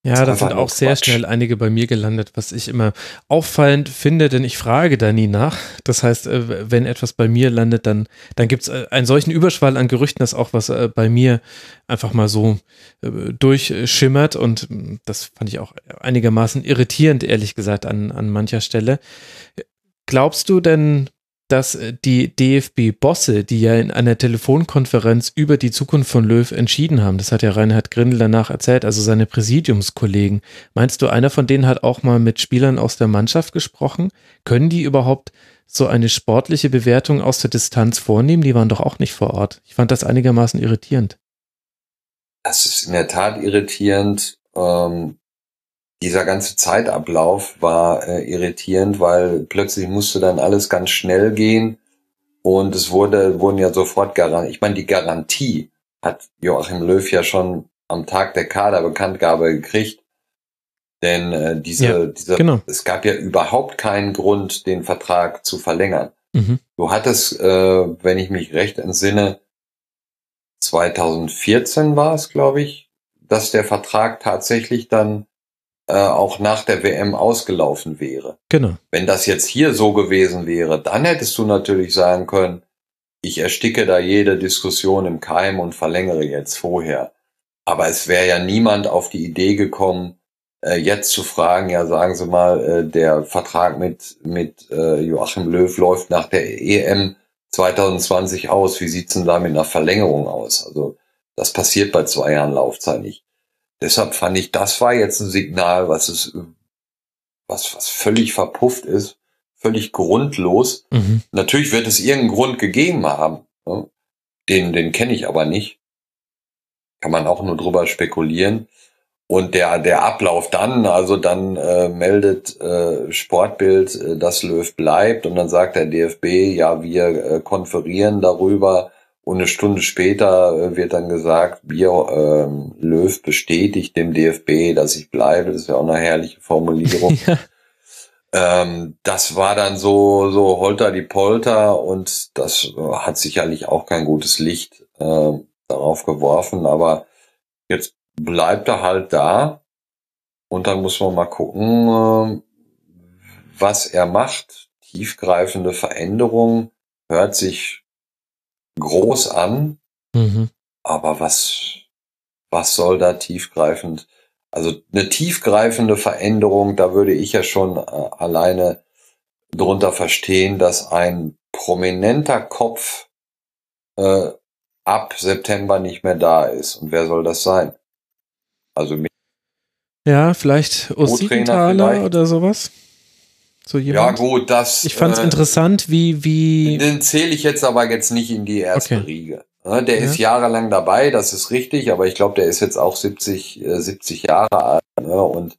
Ja, da sind auch sehr schnell einige bei mir gelandet, was ich immer auffallend finde, denn ich frage da nie nach. Das heißt, äh, wenn etwas bei mir landet, dann, dann gibt es äh, einen solchen Überschwall an Gerüchten, dass auch was äh, bei mir einfach mal so durchschimmert und mm, das fand ich auch einigermaßen irritierend, ehrlich gesagt, an, an mancher Stelle. Glaubst du denn, dass äh, die DFB-Bosse, die ja in einer Telefonkonferenz über die Zukunft von Löw entschieden haben, das hat ja Reinhard Grindel danach erzählt, also seine Präsidiumskollegen, meinst du, einer von denen hat auch mal mit Spielern aus der Mannschaft gesprochen? Können die überhaupt so eine sportliche Bewertung aus der Distanz vornehmen? Die waren doch auch nicht vor Ort. Ich fand das einigermaßen irritierend. Das ist in der Tat irritierend. Ähm, dieser ganze Zeitablauf war äh, irritierend, weil plötzlich musste dann alles ganz schnell gehen und es wurde, wurden ja sofort Garantien, ich meine, die Garantie hat Joachim Löw ja schon am Tag der Kaderbekanntgabe gekriegt, denn äh, diese, ja, diese genau. es gab ja überhaupt keinen Grund, den Vertrag zu verlängern. Mhm. Du hattest, äh, wenn ich mich recht entsinne, 2014 war es, glaube ich, dass der Vertrag tatsächlich dann äh, auch nach der WM ausgelaufen wäre. Genau. Wenn das jetzt hier so gewesen wäre, dann hättest du natürlich sagen können, ich ersticke da jede Diskussion im Keim und verlängere jetzt vorher. Aber es wäre ja niemand auf die Idee gekommen, äh, jetzt zu fragen, ja, sagen Sie mal, äh, der Vertrag mit, mit äh, Joachim Löw läuft nach der EM 2020 aus. Wie sieht's denn da mit einer Verlängerung aus? Also das passiert bei zwei Jahren Laufzeit nicht. Deshalb fand ich, das war jetzt ein Signal, was es, was, was völlig verpufft ist, völlig grundlos. Mhm. Natürlich wird es irgendeinen Grund gegeben haben. Ne? Den, den kenne ich aber nicht. Kann man auch nur drüber spekulieren. Und der, der Ablauf dann, also dann äh, meldet äh, Sportbild, äh, dass Löw bleibt und dann sagt der DFB, ja, wir äh, konferieren darüber, und eine Stunde später äh, wird dann gesagt, Bier, äh, Löw bestätigt dem DFB, dass ich bleibe. Das wäre auch eine herrliche Formulierung. ja. ähm, das war dann so, so holter die Polter und das hat sicherlich auch kein gutes Licht äh, darauf geworfen. Aber jetzt bleibt er halt da und dann muss man mal gucken, äh, was er macht, tiefgreifende Veränderungen, hört sich groß an, mhm. aber was, was soll da tiefgreifend? Also eine tiefgreifende Veränderung, da würde ich ja schon äh, alleine drunter verstehen, dass ein prominenter Kopf äh, ab September nicht mehr da ist. Und wer soll das sein? Also ja, vielleicht Ositenthaler oder sowas. So jemand. Ja gut, das. Ich fand es äh, interessant, wie wie. Den zähle ich jetzt aber jetzt nicht in die erste okay. Riege. Der ja. ist jahrelang dabei, das ist richtig, aber ich glaube, der ist jetzt auch 70, 70 äh, Jahre alt. Ne? Und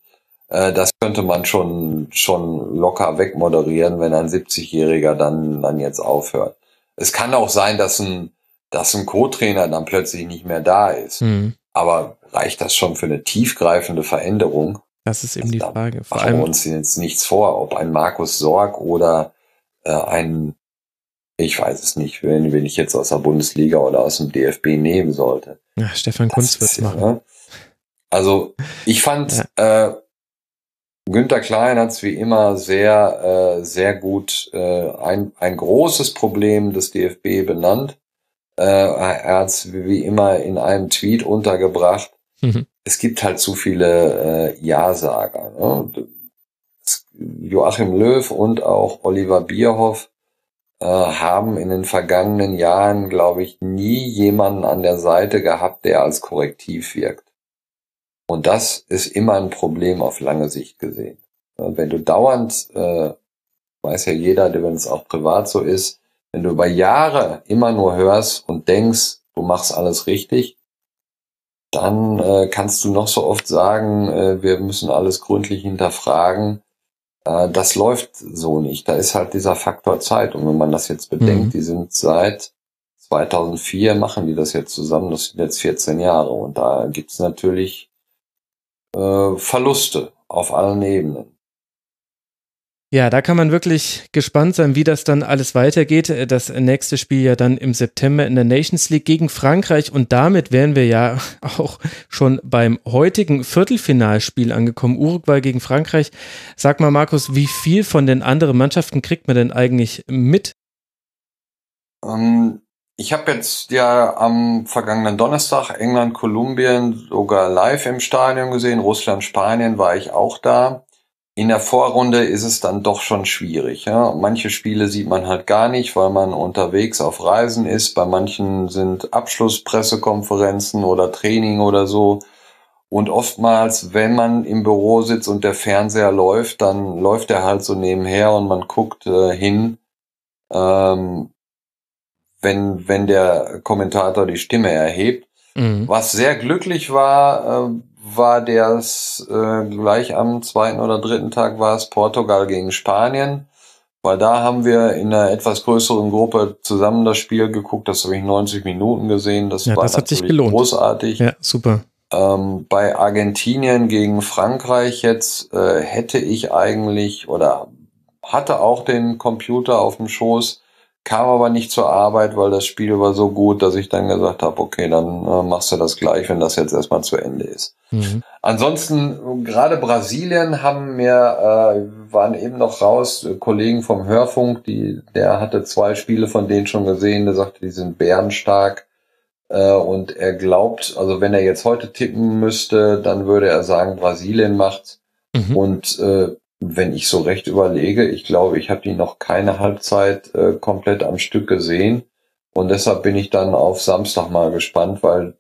äh, das könnte man schon schon locker wegmoderieren, wenn ein 70-Jähriger dann dann jetzt aufhört. Es kann auch sein, dass ein dass ein Co-Trainer dann plötzlich nicht mehr da ist. Mhm. Aber reicht das schon für eine tiefgreifende Veränderung? Das ist eben also die Frage. Vor machen allem wir uns jetzt nichts vor, ob ein Markus Sorg oder äh, ein, ich weiß es nicht, wenn, wenn ich jetzt aus der Bundesliga oder aus dem DFB nehmen sollte. Ja, Stefan Kunz wird machen. Ja, also ich fand, ja. äh, Günther Klein hat es wie immer sehr, äh, sehr gut äh, ein, ein großes Problem des DFB benannt. Äh, er hat es wie immer in einem Tweet untergebracht. Mhm. Es gibt halt zu viele äh, Ja-Sager. Ne? Joachim Löw und auch Oliver Bierhoff äh, haben in den vergangenen Jahren, glaube ich, nie jemanden an der Seite gehabt, der als Korrektiv wirkt. Und das ist immer ein Problem auf lange Sicht gesehen. Wenn du dauernd, äh, weiß ja jeder, wenn es auch privat so ist, wenn du über Jahre immer nur hörst und denkst, du machst alles richtig, dann äh, kannst du noch so oft sagen, äh, wir müssen alles gründlich hinterfragen. Äh, das läuft so nicht. Da ist halt dieser Faktor Zeit. Und wenn man das jetzt bedenkt, mhm. die sind seit 2004 machen die das jetzt zusammen. Das sind jetzt 14 Jahre. Und da gibt's natürlich äh, Verluste auf allen Ebenen. Ja, da kann man wirklich gespannt sein, wie das dann alles weitergeht. Das nächste Spiel ja dann im September in der Nations League gegen Frankreich und damit wären wir ja auch schon beim heutigen Viertelfinalspiel angekommen. Uruguay gegen Frankreich. Sag mal, Markus, wie viel von den anderen Mannschaften kriegt man denn eigentlich mit? Um, ähm, ich habe jetzt ja am vergangenen Donnerstag England, Kolumbien sogar live im Stadion gesehen. Russland, Spanien war ich auch da in der Vorrunde ist es dann doch schon schwierig. Ja? Manche Spiele sieht man halt gar nicht, weil man unterwegs auf Reisen ist. Bei manchen sind Abschlusspressekonferenzen oder Training oder so. Und oftmals, wenn man im Büro sitzt und der Fernseher läuft, dann läuft er halt so nebenher und man guckt äh, hin, ähm, wenn, wenn der Kommentator die Stimme erhebt. Mhm. Was sehr glücklich war, äh, war das äh, gleich am zweiten oder dritten Tag war es Portugal gegen Spanien, weil da haben wir in einer etwas größeren Gruppe zusammen das Spiel geguckt. Das habe ich 90 Minuten gesehen. Das ja, war das hat sich gelohnt. großartig. Ja, super. Ähm, bei Argentinien gegen Frankreich jetzt äh, hätte ich eigentlich oder hatte auch den Computer auf dem Schoß kam aber nicht zur Arbeit, weil das Spiel war so gut, dass ich dann gesagt habe, okay, dann äh, machst du das gleich, wenn das jetzt erstmal zu Ende ist. Mhm. Ansonsten, gerade Brasilien haben mir, äh, waren eben noch raus, äh, Kollegen vom Hörfunk, die, der hatte zwei Spiele von denen schon gesehen, der sagte, die sind bärenstark. Äh, und er glaubt, also wenn er jetzt heute tippen müsste, dann würde er sagen, Brasilien macht's. Mhm. Und äh, wenn ich so recht überlege, ich glaube, ich habe die noch keine Halbzeit äh, komplett am Stück gesehen. Und deshalb bin ich dann auf Samstag mal gespannt, weil,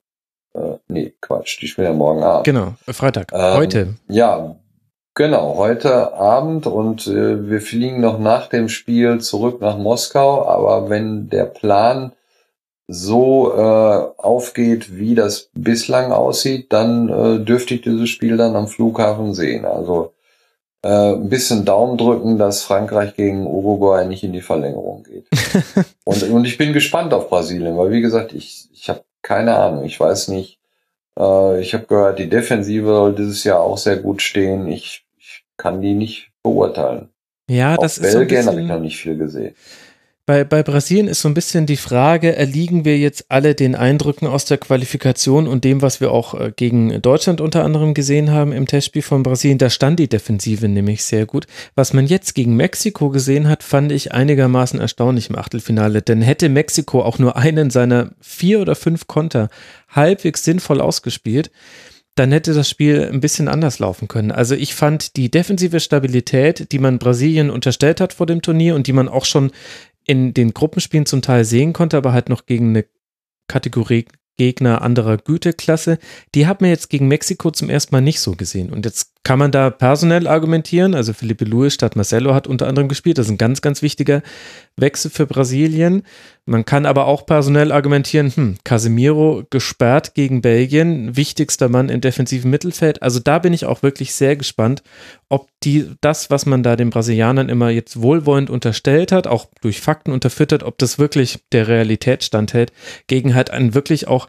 äh, nee, Quatsch, die spielen ja morgen Abend. Genau, Freitag, ähm, heute. Ja, genau, heute Abend und äh, wir fliegen noch nach dem Spiel zurück nach Moskau. Aber wenn der Plan so äh, aufgeht, wie das bislang aussieht, dann äh, dürfte ich dieses Spiel dann am Flughafen sehen. Also äh, ein bisschen Daumen drücken, dass Frankreich gegen Uruguay nicht in die Verlängerung geht. und, und ich bin gespannt auf Brasilien, weil wie gesagt, ich, ich habe keine Ahnung. Ich weiß nicht. Äh, ich habe gehört, die Defensive soll dieses Jahr auch sehr gut stehen. Ich, ich kann die nicht beurteilen. Ja, das auf ist Belgien so habe ich noch nicht viel gesehen. Bei, bei Brasilien ist so ein bisschen die Frage, erliegen wir jetzt alle den Eindrücken aus der Qualifikation und dem, was wir auch äh, gegen Deutschland unter anderem gesehen haben im Testspiel von Brasilien. Da stand die Defensive nämlich sehr gut. Was man jetzt gegen Mexiko gesehen hat, fand ich einigermaßen erstaunlich im Achtelfinale. Denn hätte Mexiko auch nur einen seiner vier oder fünf Konter halbwegs sinnvoll ausgespielt, dann hätte das Spiel ein bisschen anders laufen können. Also ich fand die defensive Stabilität, die man Brasilien unterstellt hat vor dem Turnier und die man auch schon in den Gruppenspielen zum Teil sehen konnte, aber halt noch gegen eine Kategorie Gegner anderer Güteklasse, die hat man jetzt gegen Mexiko zum ersten Mal nicht so gesehen. Und jetzt kann man da personell argumentieren. Also Felipe Luis statt Marcelo hat unter anderem gespielt. Das ist ein ganz, ganz wichtiger Wechsel für Brasilien. Man kann aber auch personell argumentieren, hm, Casemiro gesperrt gegen Belgien, wichtigster Mann im defensiven Mittelfeld. Also da bin ich auch wirklich sehr gespannt, ob die, das, was man da den Brasilianern immer jetzt wohlwollend unterstellt hat, auch durch Fakten unterfüttert, ob das wirklich der Realität standhält, gegen halt ein wirklich auch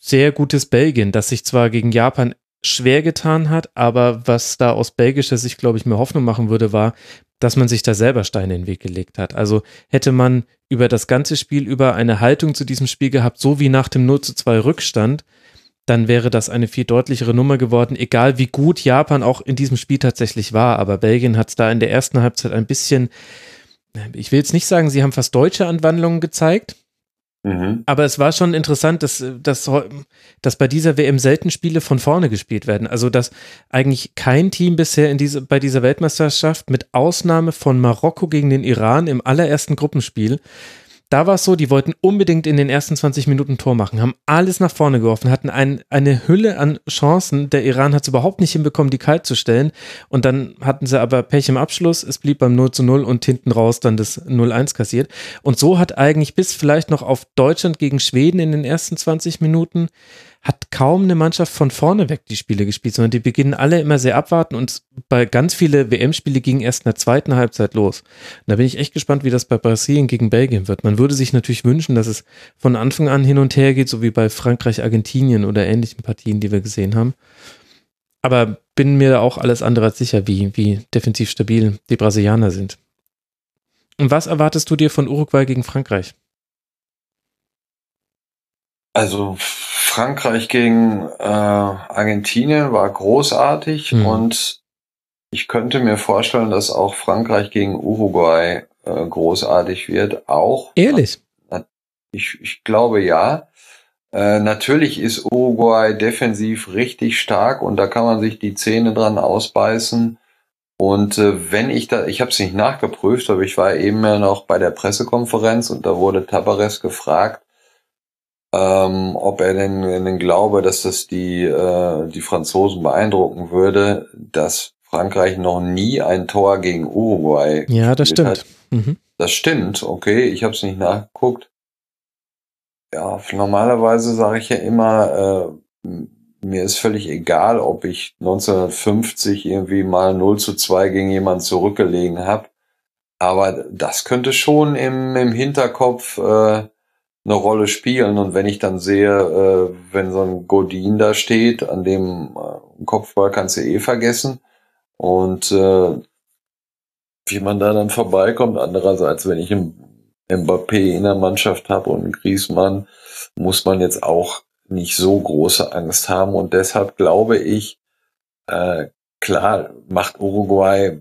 sehr gutes Belgien, das sich zwar gegen Japan schwer getan hat, aber was da aus belgischer Sicht, glaube ich, mir Hoffnung machen würde, war, dass man sich da selber Steine in den Weg gelegt hat. Also hätte man über das ganze Spiel über eine Haltung zu diesem Spiel gehabt, so wie nach dem 0 zu 2 Rückstand, dann wäre das eine viel deutlichere Nummer geworden, egal wie gut Japan auch in diesem Spiel tatsächlich war. Aber Belgien hat es da in der ersten Halbzeit ein bisschen, ich will jetzt nicht sagen, sie haben fast deutsche Anwandlungen gezeigt, Mhm. Aber es war schon interessant, dass, dass, dass bei dieser WM selten Spiele von vorne gespielt werden. Also, dass eigentlich kein Team bisher in diese, bei dieser Weltmeisterschaft mit Ausnahme von Marokko gegen den Iran im allerersten Gruppenspiel da war es so, die wollten unbedingt in den ersten 20 Minuten Tor machen, haben alles nach vorne geworfen, hatten ein, eine Hülle an Chancen. Der Iran hat es überhaupt nicht hinbekommen, die kalt zu stellen. Und dann hatten sie aber Pech im Abschluss. Es blieb beim 0 zu 0 und hinten raus dann das 0-1 kassiert. Und so hat eigentlich bis vielleicht noch auf Deutschland gegen Schweden in den ersten 20 Minuten hat kaum eine Mannschaft von vorne weg die Spiele gespielt, sondern die beginnen alle immer sehr abwarten und bei ganz viele WM-Spiele ging erst in der zweiten Halbzeit los. Und da bin ich echt gespannt, wie das bei Brasilien gegen Belgien wird. Man würde sich natürlich wünschen, dass es von Anfang an hin und her geht, so wie bei Frankreich, Argentinien oder ähnlichen Partien, die wir gesehen haben. Aber bin mir auch alles andere als sicher, wie, wie defensiv stabil die Brasilianer sind. Und was erwartest du dir von Uruguay gegen Frankreich? Also Frankreich gegen äh, Argentinien war großartig mhm. und ich könnte mir vorstellen, dass auch Frankreich gegen Uruguay äh, großartig wird. Auch. Ehrlich? Ich, ich glaube ja. Äh, natürlich ist Uruguay defensiv richtig stark und da kann man sich die Zähne dran ausbeißen. Und äh, wenn ich da, ich habe es nicht nachgeprüft, aber ich war eben ja noch bei der Pressekonferenz und da wurde Tabares gefragt, ähm, ob er denn, denn glaube, dass das die, äh, die Franzosen beeindrucken würde, dass Frankreich noch nie ein Tor gegen Uruguay Ja, das stimmt. Mhm. Das stimmt, okay, ich habe es nicht nachgeguckt. Ja, normalerweise sage ich ja immer, äh, mir ist völlig egal, ob ich 1950 irgendwie mal 0 zu 2 gegen jemanden zurückgelegen habe. Aber das könnte schon im, im Hinterkopf äh, eine Rolle spielen. Und wenn ich dann sehe, äh, wenn so ein Godin da steht, an dem äh, Kopfball kannst du eh vergessen. Und äh, wie man da dann vorbeikommt. Andererseits, wenn ich einen Mbappé in der Mannschaft habe und einen Griezmann, muss man jetzt auch nicht so große Angst haben. Und deshalb glaube ich, äh, klar, macht Uruguay,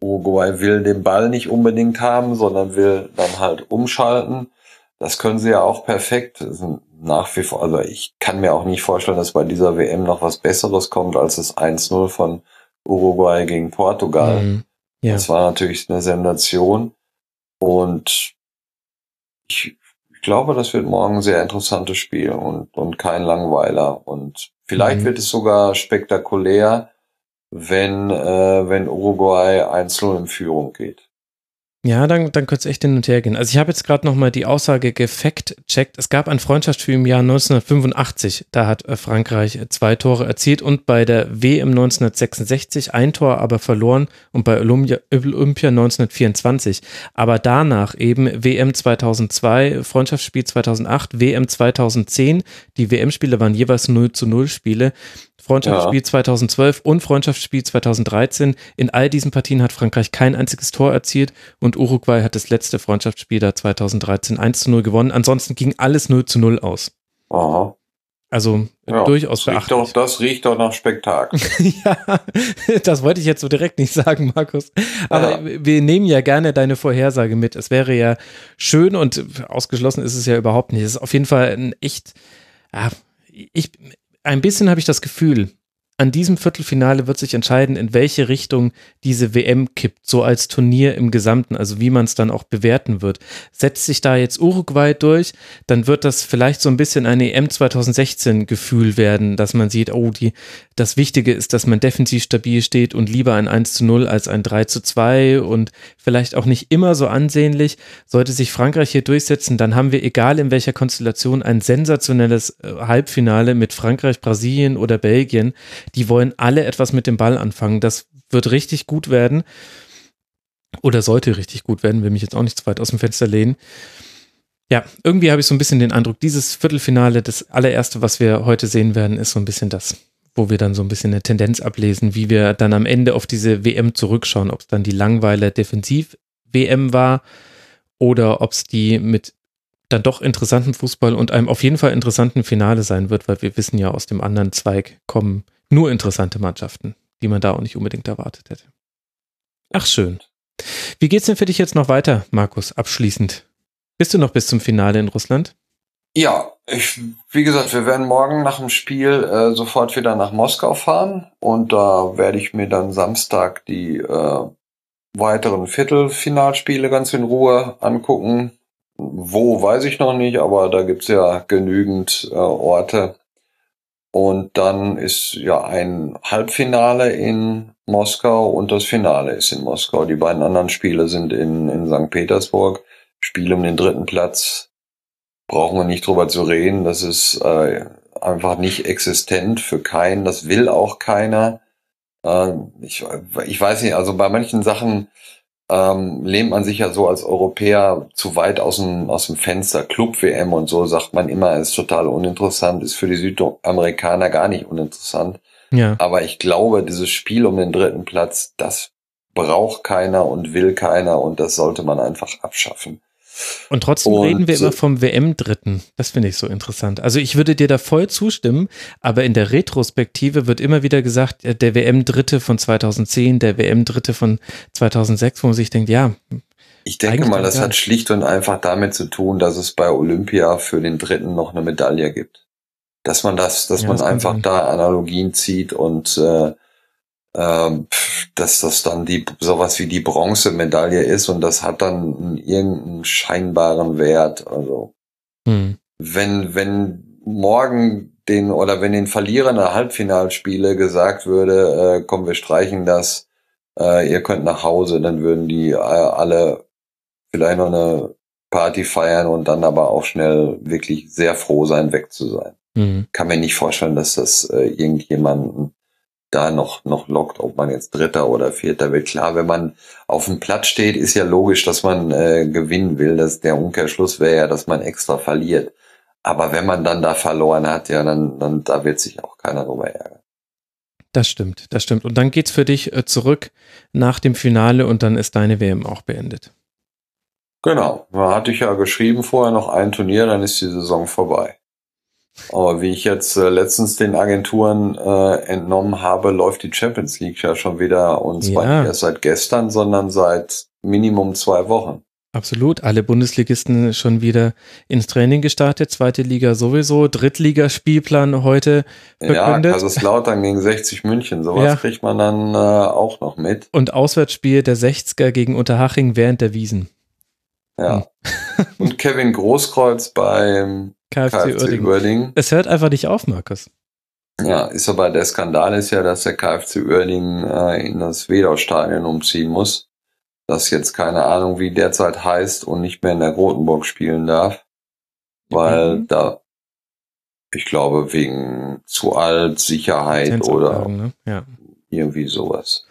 Uruguay will den Ball nicht unbedingt haben, sondern will dann halt umschalten. Das können sie ja auch perfekt. Nach wie vor, also ich kann mir auch nicht vorstellen, dass bei dieser WM noch was Besseres kommt als das 1-0 von Uruguay gegen Portugal. Mhm. Ja. Das war natürlich eine Sensation. Und ich, ich glaube, das wird morgen ein sehr interessantes Spiel und, und kein Langweiler. Und vielleicht mhm. wird es sogar spektakulär, wenn, äh, wenn Uruguay 1-0 in Führung geht. Ja, dann, dann könnte es echt hin und her gehen. Also ich habe jetzt gerade nochmal die Aussage gefackt-checkt. Es gab ein Freundschaftsspiel im Jahr 1985. Da hat äh, Frankreich äh, zwei Tore erzielt und bei der WM 1966 ein Tor aber verloren und bei Olympia, Olympia 1924. Aber danach eben WM 2002, Freundschaftsspiel 2008, WM 2010. Die WM-Spiele waren jeweils 0 zu 0 Spiele. Freundschaftsspiel ja. 2012 und Freundschaftsspiel 2013. In all diesen Partien hat Frankreich kein einziges Tor erzielt und Uruguay hat das letzte Freundschaftsspiel da 2013 1 zu 0 gewonnen. Ansonsten ging alles 0 zu 0 aus. Aha. Also ja, durchaus das riecht, doch, das riecht doch nach Spektakel. ja, das wollte ich jetzt so direkt nicht sagen, Markus. Aber ja. wir nehmen ja gerne deine Vorhersage mit. Es wäre ja schön und ausgeschlossen ist es ja überhaupt nicht. Es ist auf jeden Fall ein echt, ja, ich, ein bisschen habe ich das Gefühl, an diesem Viertelfinale wird sich entscheiden, in welche Richtung diese WM kippt, so als Turnier im Gesamten, also wie man es dann auch bewerten wird. Setzt sich da jetzt Uruguay durch, dann wird das vielleicht so ein bisschen ein EM 2016 Gefühl werden, dass man sieht, oh, die, das Wichtige ist, dass man defensiv stabil steht und lieber ein 1 zu 0 als ein 3 zu 2 und vielleicht auch nicht immer so ansehnlich. Sollte sich Frankreich hier durchsetzen, dann haben wir, egal in welcher Konstellation, ein sensationelles äh, Halbfinale mit Frankreich, Brasilien oder Belgien die wollen alle etwas mit dem Ball anfangen. Das wird richtig gut werden. Oder sollte richtig gut werden, will mich jetzt auch nicht zu weit aus dem Fenster lehnen. Ja, irgendwie habe ich so ein bisschen den Eindruck, dieses Viertelfinale, das allererste, was wir heute sehen werden, ist so ein bisschen das, wo wir dann so ein bisschen eine Tendenz ablesen, wie wir dann am Ende auf diese WM zurückschauen, ob es dann die Langweiler Defensiv-WM war oder ob es die mit dann doch interessanten Fußball und einem auf jeden Fall interessanten Finale sein wird, weil wir wissen ja, aus dem anderen Zweig kommen nur interessante Mannschaften, die man da auch nicht unbedingt erwartet hätte. Ach schön. Wie geht's denn für dich jetzt noch weiter, Markus, abschließend? Bist du noch bis zum Finale in Russland? Ja, ich, wie gesagt, wir werden morgen nach dem Spiel äh, sofort wieder nach Moskau fahren und da werde ich mir dann Samstag die äh, weiteren Viertelfinalspiele ganz in Ruhe angucken. Wo weiß ich noch nicht, aber da gibt's ja genügend äh, Orte, und dann ist ja ein Halbfinale in Moskau und das Finale ist in Moskau. Die beiden anderen Spiele sind in, in St. Petersburg. Spiel um den dritten Platz. Brauchen wir nicht drüber zu reden. Das ist äh, einfach nicht existent für keinen. Das will auch keiner. Äh, ich, ich weiß nicht, also bei manchen Sachen ähm, lehnt man sich ja so als Europäer zu weit aus dem, aus dem Fenster. Club-WM und so sagt man immer, ist total uninteressant, ist für die Südamerikaner gar nicht uninteressant. Ja. Aber ich glaube, dieses Spiel um den dritten Platz, das braucht keiner und will keiner und das sollte man einfach abschaffen. Und trotzdem und, reden wir immer vom WM-Dritten. Das finde ich so interessant. Also ich würde dir da voll zustimmen, aber in der Retrospektive wird immer wieder gesagt, äh, der WM-Dritte von 2010, der WM-Dritte von 2006, wo man sich denkt, ja. Ich denke mal, das hat schlicht und einfach damit zu tun, dass es bei Olympia für den Dritten noch eine Medaille gibt. Dass man das, dass ja, man das einfach da Analogien zieht und äh, ähm, dass das dann die sowas wie die Bronzemedaille ist und das hat dann irgendeinen scheinbaren Wert. Also hm. wenn wenn morgen den oder wenn den Verlierern der Halbfinalspiele gesagt würde, äh, komm, wir streichen das, äh, ihr könnt nach Hause, dann würden die äh, alle vielleicht noch eine Party feiern und dann aber auch schnell wirklich sehr froh sein, weg zu sein. Mhm. Kann mir nicht vorstellen, dass das äh, irgendjemanden da noch, noch lockt, ob man jetzt Dritter oder Vierter wird. Klar, wenn man auf dem Platz steht, ist ja logisch, dass man äh, gewinnen will. Das, der Umkehrschluss wäre ja, dass man extra verliert. Aber wenn man dann da verloren hat, ja, dann, dann da wird sich auch keiner drüber ärgern. Das stimmt, das stimmt. Und dann geht's für dich äh, zurück nach dem Finale und dann ist deine WM auch beendet. Genau. Da hatte ich ja geschrieben vorher noch ein Turnier, dann ist die Saison vorbei. Aber wie ich jetzt äh, letztens den Agenturen äh, entnommen habe, läuft die Champions League ja schon wieder und zwar ja. nicht erst seit gestern, sondern seit Minimum zwei Wochen. Absolut. Alle Bundesligisten schon wieder ins Training gestartet. Zweite Liga sowieso. Drittligaspielplan heute begründet. Ja, Kaiserslautern gegen 60 München. Sowas ja. kriegt man dann äh, auch noch mit. Und Auswärtsspiel der 60er gegen Unterhaching während der Wiesen. Ja. Hm. und Kevin Großkreuz beim KFC, KFC Uerdingen. Uerdingen. Es hört einfach nicht auf, Markus. Ja, ist aber der Skandal ist ja, dass der KFC Uerdingen äh, in das Wedau-Stadion umziehen muss. Das jetzt keine Ahnung, wie derzeit heißt und nicht mehr in der Grotenburg spielen darf. Weil mhm. da, ich glaube, wegen zu alt, Sicherheit oder ne? ja. irgendwie sowas.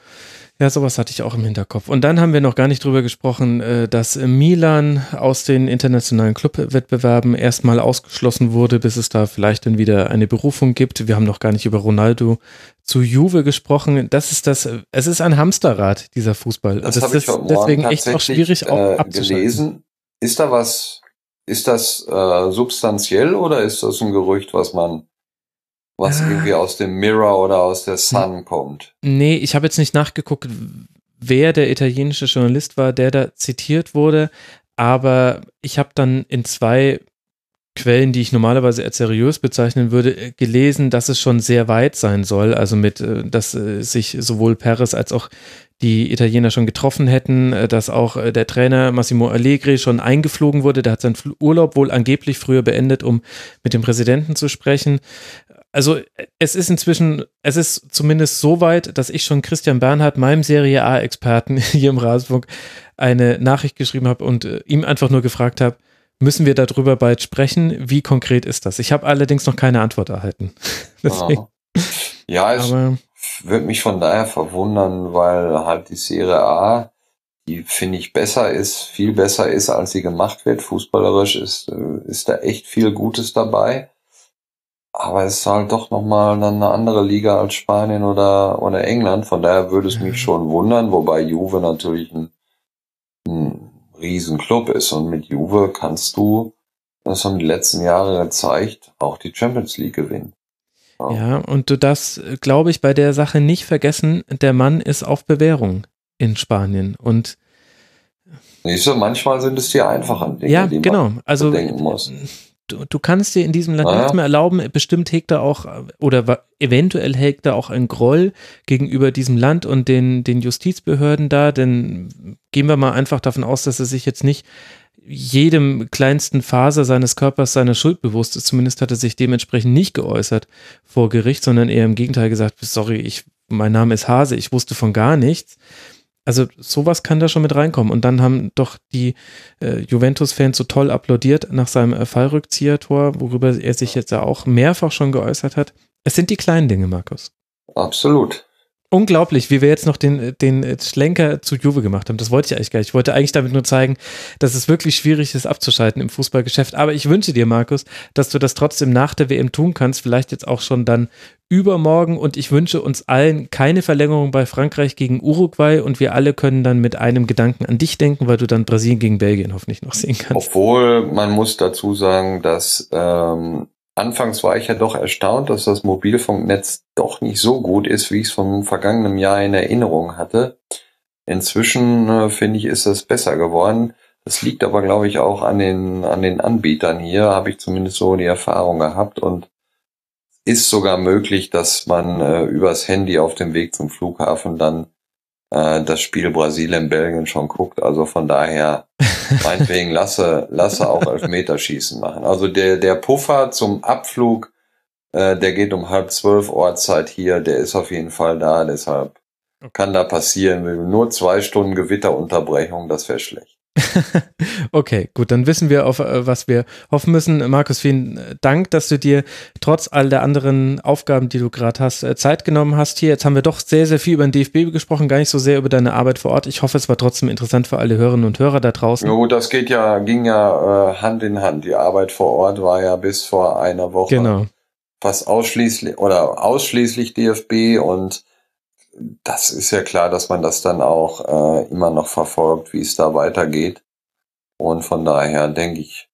Ja, sowas hatte ich auch im Hinterkopf. Und dann haben wir noch gar nicht drüber gesprochen, äh, dass Milan aus den internationalen Clubwettbewerben erstmal ausgeschlossen wurde, bis es da vielleicht dann wieder eine Berufung gibt. Wir haben noch gar nicht über Ronaldo zu Juve gesprochen. Das ist das, es ist ein Hamsterrad, dieser Fußball. Das, das ist deswegen echt auch schwierig auch äh, gelesen. Ist da was, ist das äh, substanziell oder ist das ein Gerücht, was man was ah. irgendwie aus dem Mirror oder aus der Sun kommt. Nee, ich habe jetzt nicht nachgeguckt, wer der italienische Journalist war, der da zitiert wurde, aber ich habe dann in zwei Quellen, die ich normalerweise als seriös bezeichnen würde, äh, gelesen, dass es schon sehr weit sein soll. Also mit, äh, dass äh, sich sowohl Perez als auch die Italiener schon getroffen hätten, dass auch der Trainer Massimo Allegri schon eingeflogen wurde. Der hat seinen Urlaub wohl angeblich früher beendet, um mit dem Präsidenten zu sprechen also es ist inzwischen, es ist zumindest so weit, dass ich schon Christian Bernhard, meinem Serie A-Experten hier im Rasenfunk, eine Nachricht geschrieben habe und äh, ihm einfach nur gefragt habe, müssen wir darüber bald sprechen? Wie konkret ist das? Ich habe allerdings noch keine Antwort erhalten. ja, es würde mich von daher verwundern, weil halt die Serie A, die finde ich besser ist, viel besser ist, als sie gemacht wird. Fußballerisch ist, äh, ist da echt viel Gutes dabei. Aber es ist halt doch nochmal eine andere Liga als Spanien oder, oder England. Von daher würde es mich schon wundern, wobei Juve natürlich ein, ein Riesenclub ist. Und mit Juve kannst du, das haben die letzten Jahre gezeigt, auch die Champions League gewinnen. Ja, ja und du darfst, glaube ich, bei der Sache nicht vergessen, der Mann ist auf Bewährung in Spanien. Und Siehst du, manchmal sind es die einfachen Dinge, ja, die genau. man also, denken muss du, du kannst dir in diesem Land ah. nichts mehr erlauben. Bestimmt hegt er auch oder eventuell hegt er auch ein Groll gegenüber diesem Land und den, den Justizbehörden da, denn gehen wir mal einfach davon aus, dass er sich jetzt nicht jedem kleinsten Faser seines Körpers seiner Schuld bewusst ist. Zumindest hat er sich dementsprechend nicht geäußert vor Gericht, sondern eher im Gegenteil gesagt, sorry, ich, mein Name ist Hase, ich wusste von gar nichts. Also sowas kann da schon mit reinkommen. Und dann haben doch die äh, Juventus-Fans so toll applaudiert nach seinem äh, Fallrückzieher-Tor, worüber er sich jetzt ja auch mehrfach schon geäußert hat. Es sind die kleinen Dinge, Markus. Absolut unglaublich, wie wir jetzt noch den, den Schlenker zu Juve gemacht haben. Das wollte ich eigentlich gar nicht. Ich wollte eigentlich damit nur zeigen, dass es wirklich schwierig ist, abzuschalten im Fußballgeschäft. Aber ich wünsche dir, Markus, dass du das trotzdem nach der WM tun kannst. Vielleicht jetzt auch schon dann übermorgen. Und ich wünsche uns allen keine Verlängerung bei Frankreich gegen Uruguay. Und wir alle können dann mit einem Gedanken an dich denken, weil du dann Brasilien gegen Belgien hoffentlich noch sehen kannst. Obwohl man muss dazu sagen, dass ähm, Anfangs war ich ja doch erstaunt, dass das Mobilfunknetz doch nicht so gut ist, wie ich es vom vergangenen Jahr in Erinnerung hatte. Inzwischen äh, finde ich, ist es besser geworden. Das liegt aber, glaube ich, auch an den, an den Anbietern hier, habe ich zumindest so die Erfahrung gehabt und ist sogar möglich, dass man äh, übers Handy auf dem Weg zum Flughafen dann äh, das Spiel Brasilien, Belgien schon guckt. Also von daher, meinetwegen lasse, lasse auch Elfmeterschießen machen. Also der, der Puffer zum Abflug, äh, der geht um halb zwölf Ortszeit hier, der ist auf jeden Fall da, deshalb kann da passieren. Nur zwei Stunden Gewitterunterbrechung, das wäre schlecht. okay, gut, dann wissen wir, auf äh, was wir hoffen müssen. Markus, vielen Dank, dass du dir trotz all der anderen Aufgaben, die du gerade hast, äh, Zeit genommen hast hier. Jetzt haben wir doch sehr, sehr viel über den DFB gesprochen, gar nicht so sehr über deine Arbeit vor Ort. Ich hoffe, es war trotzdem interessant für alle Hörerinnen und Hörer da draußen. Ja, gut, das geht ja, ging ja äh, Hand in Hand. Die Arbeit vor Ort war ja bis vor einer Woche genau. fast ausschließlich oder ausschließlich DFB und das ist ja klar, dass man das dann auch äh, immer noch verfolgt, wie es da weitergeht. Und von daher denke ich,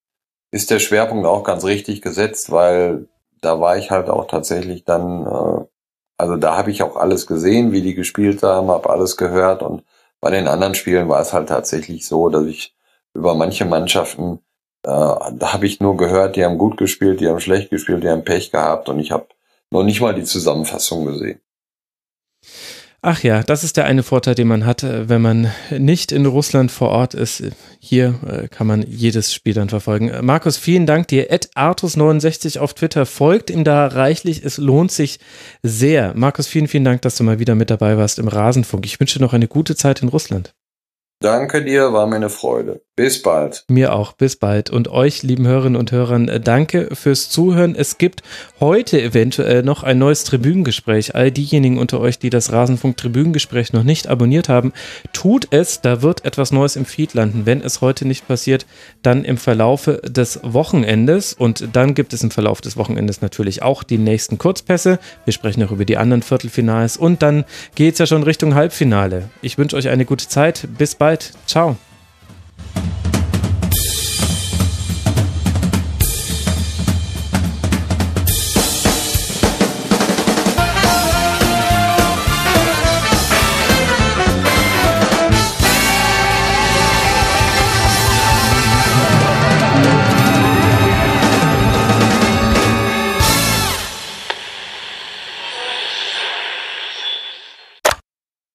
ist der Schwerpunkt auch ganz richtig gesetzt, weil da war ich halt auch tatsächlich dann, äh, also da habe ich auch alles gesehen, wie die gespielt haben, habe alles gehört und bei den anderen Spielen war es halt tatsächlich so, dass ich über manche Mannschaften, äh, da habe ich nur gehört, die haben gut gespielt, die haben schlecht gespielt, die haben Pech gehabt und ich habe noch nicht mal die Zusammenfassung gesehen. Ach ja, das ist der eine Vorteil, den man hat, äh, wenn man nicht in Russland vor Ort ist. Hier äh, kann man jedes Spiel dann verfolgen. Äh, Markus, vielen Dank dir. Ed Artus69 auf Twitter folgt ihm da reichlich. Es lohnt sich sehr. Markus, vielen, vielen Dank, dass du mal wieder mit dabei warst im Rasenfunk. Ich wünsche dir noch eine gute Zeit in Russland. Danke dir, war mir eine Freude. Bis bald. Mir auch. Bis bald. Und euch, lieben Hörerinnen und Hörern, äh, danke fürs Zuhören. Es gibt heute eventuell noch ein neues Tribünengespräch. All diejenigen unter euch, die das Rasenfunk-Tribünengespräch noch nicht abonniert haben, tut es. Da wird etwas Neues im Feed landen. Wenn es heute nicht passiert, dann im Verlaufe des Wochenendes. Und dann gibt es im Verlauf des Wochenendes natürlich auch die nächsten Kurzpässe. Wir sprechen auch über die anderen Viertelfinals. Und dann geht es ja schon Richtung Halbfinale. Ich wünsche euch eine gute Zeit. Bis bald. Ciao.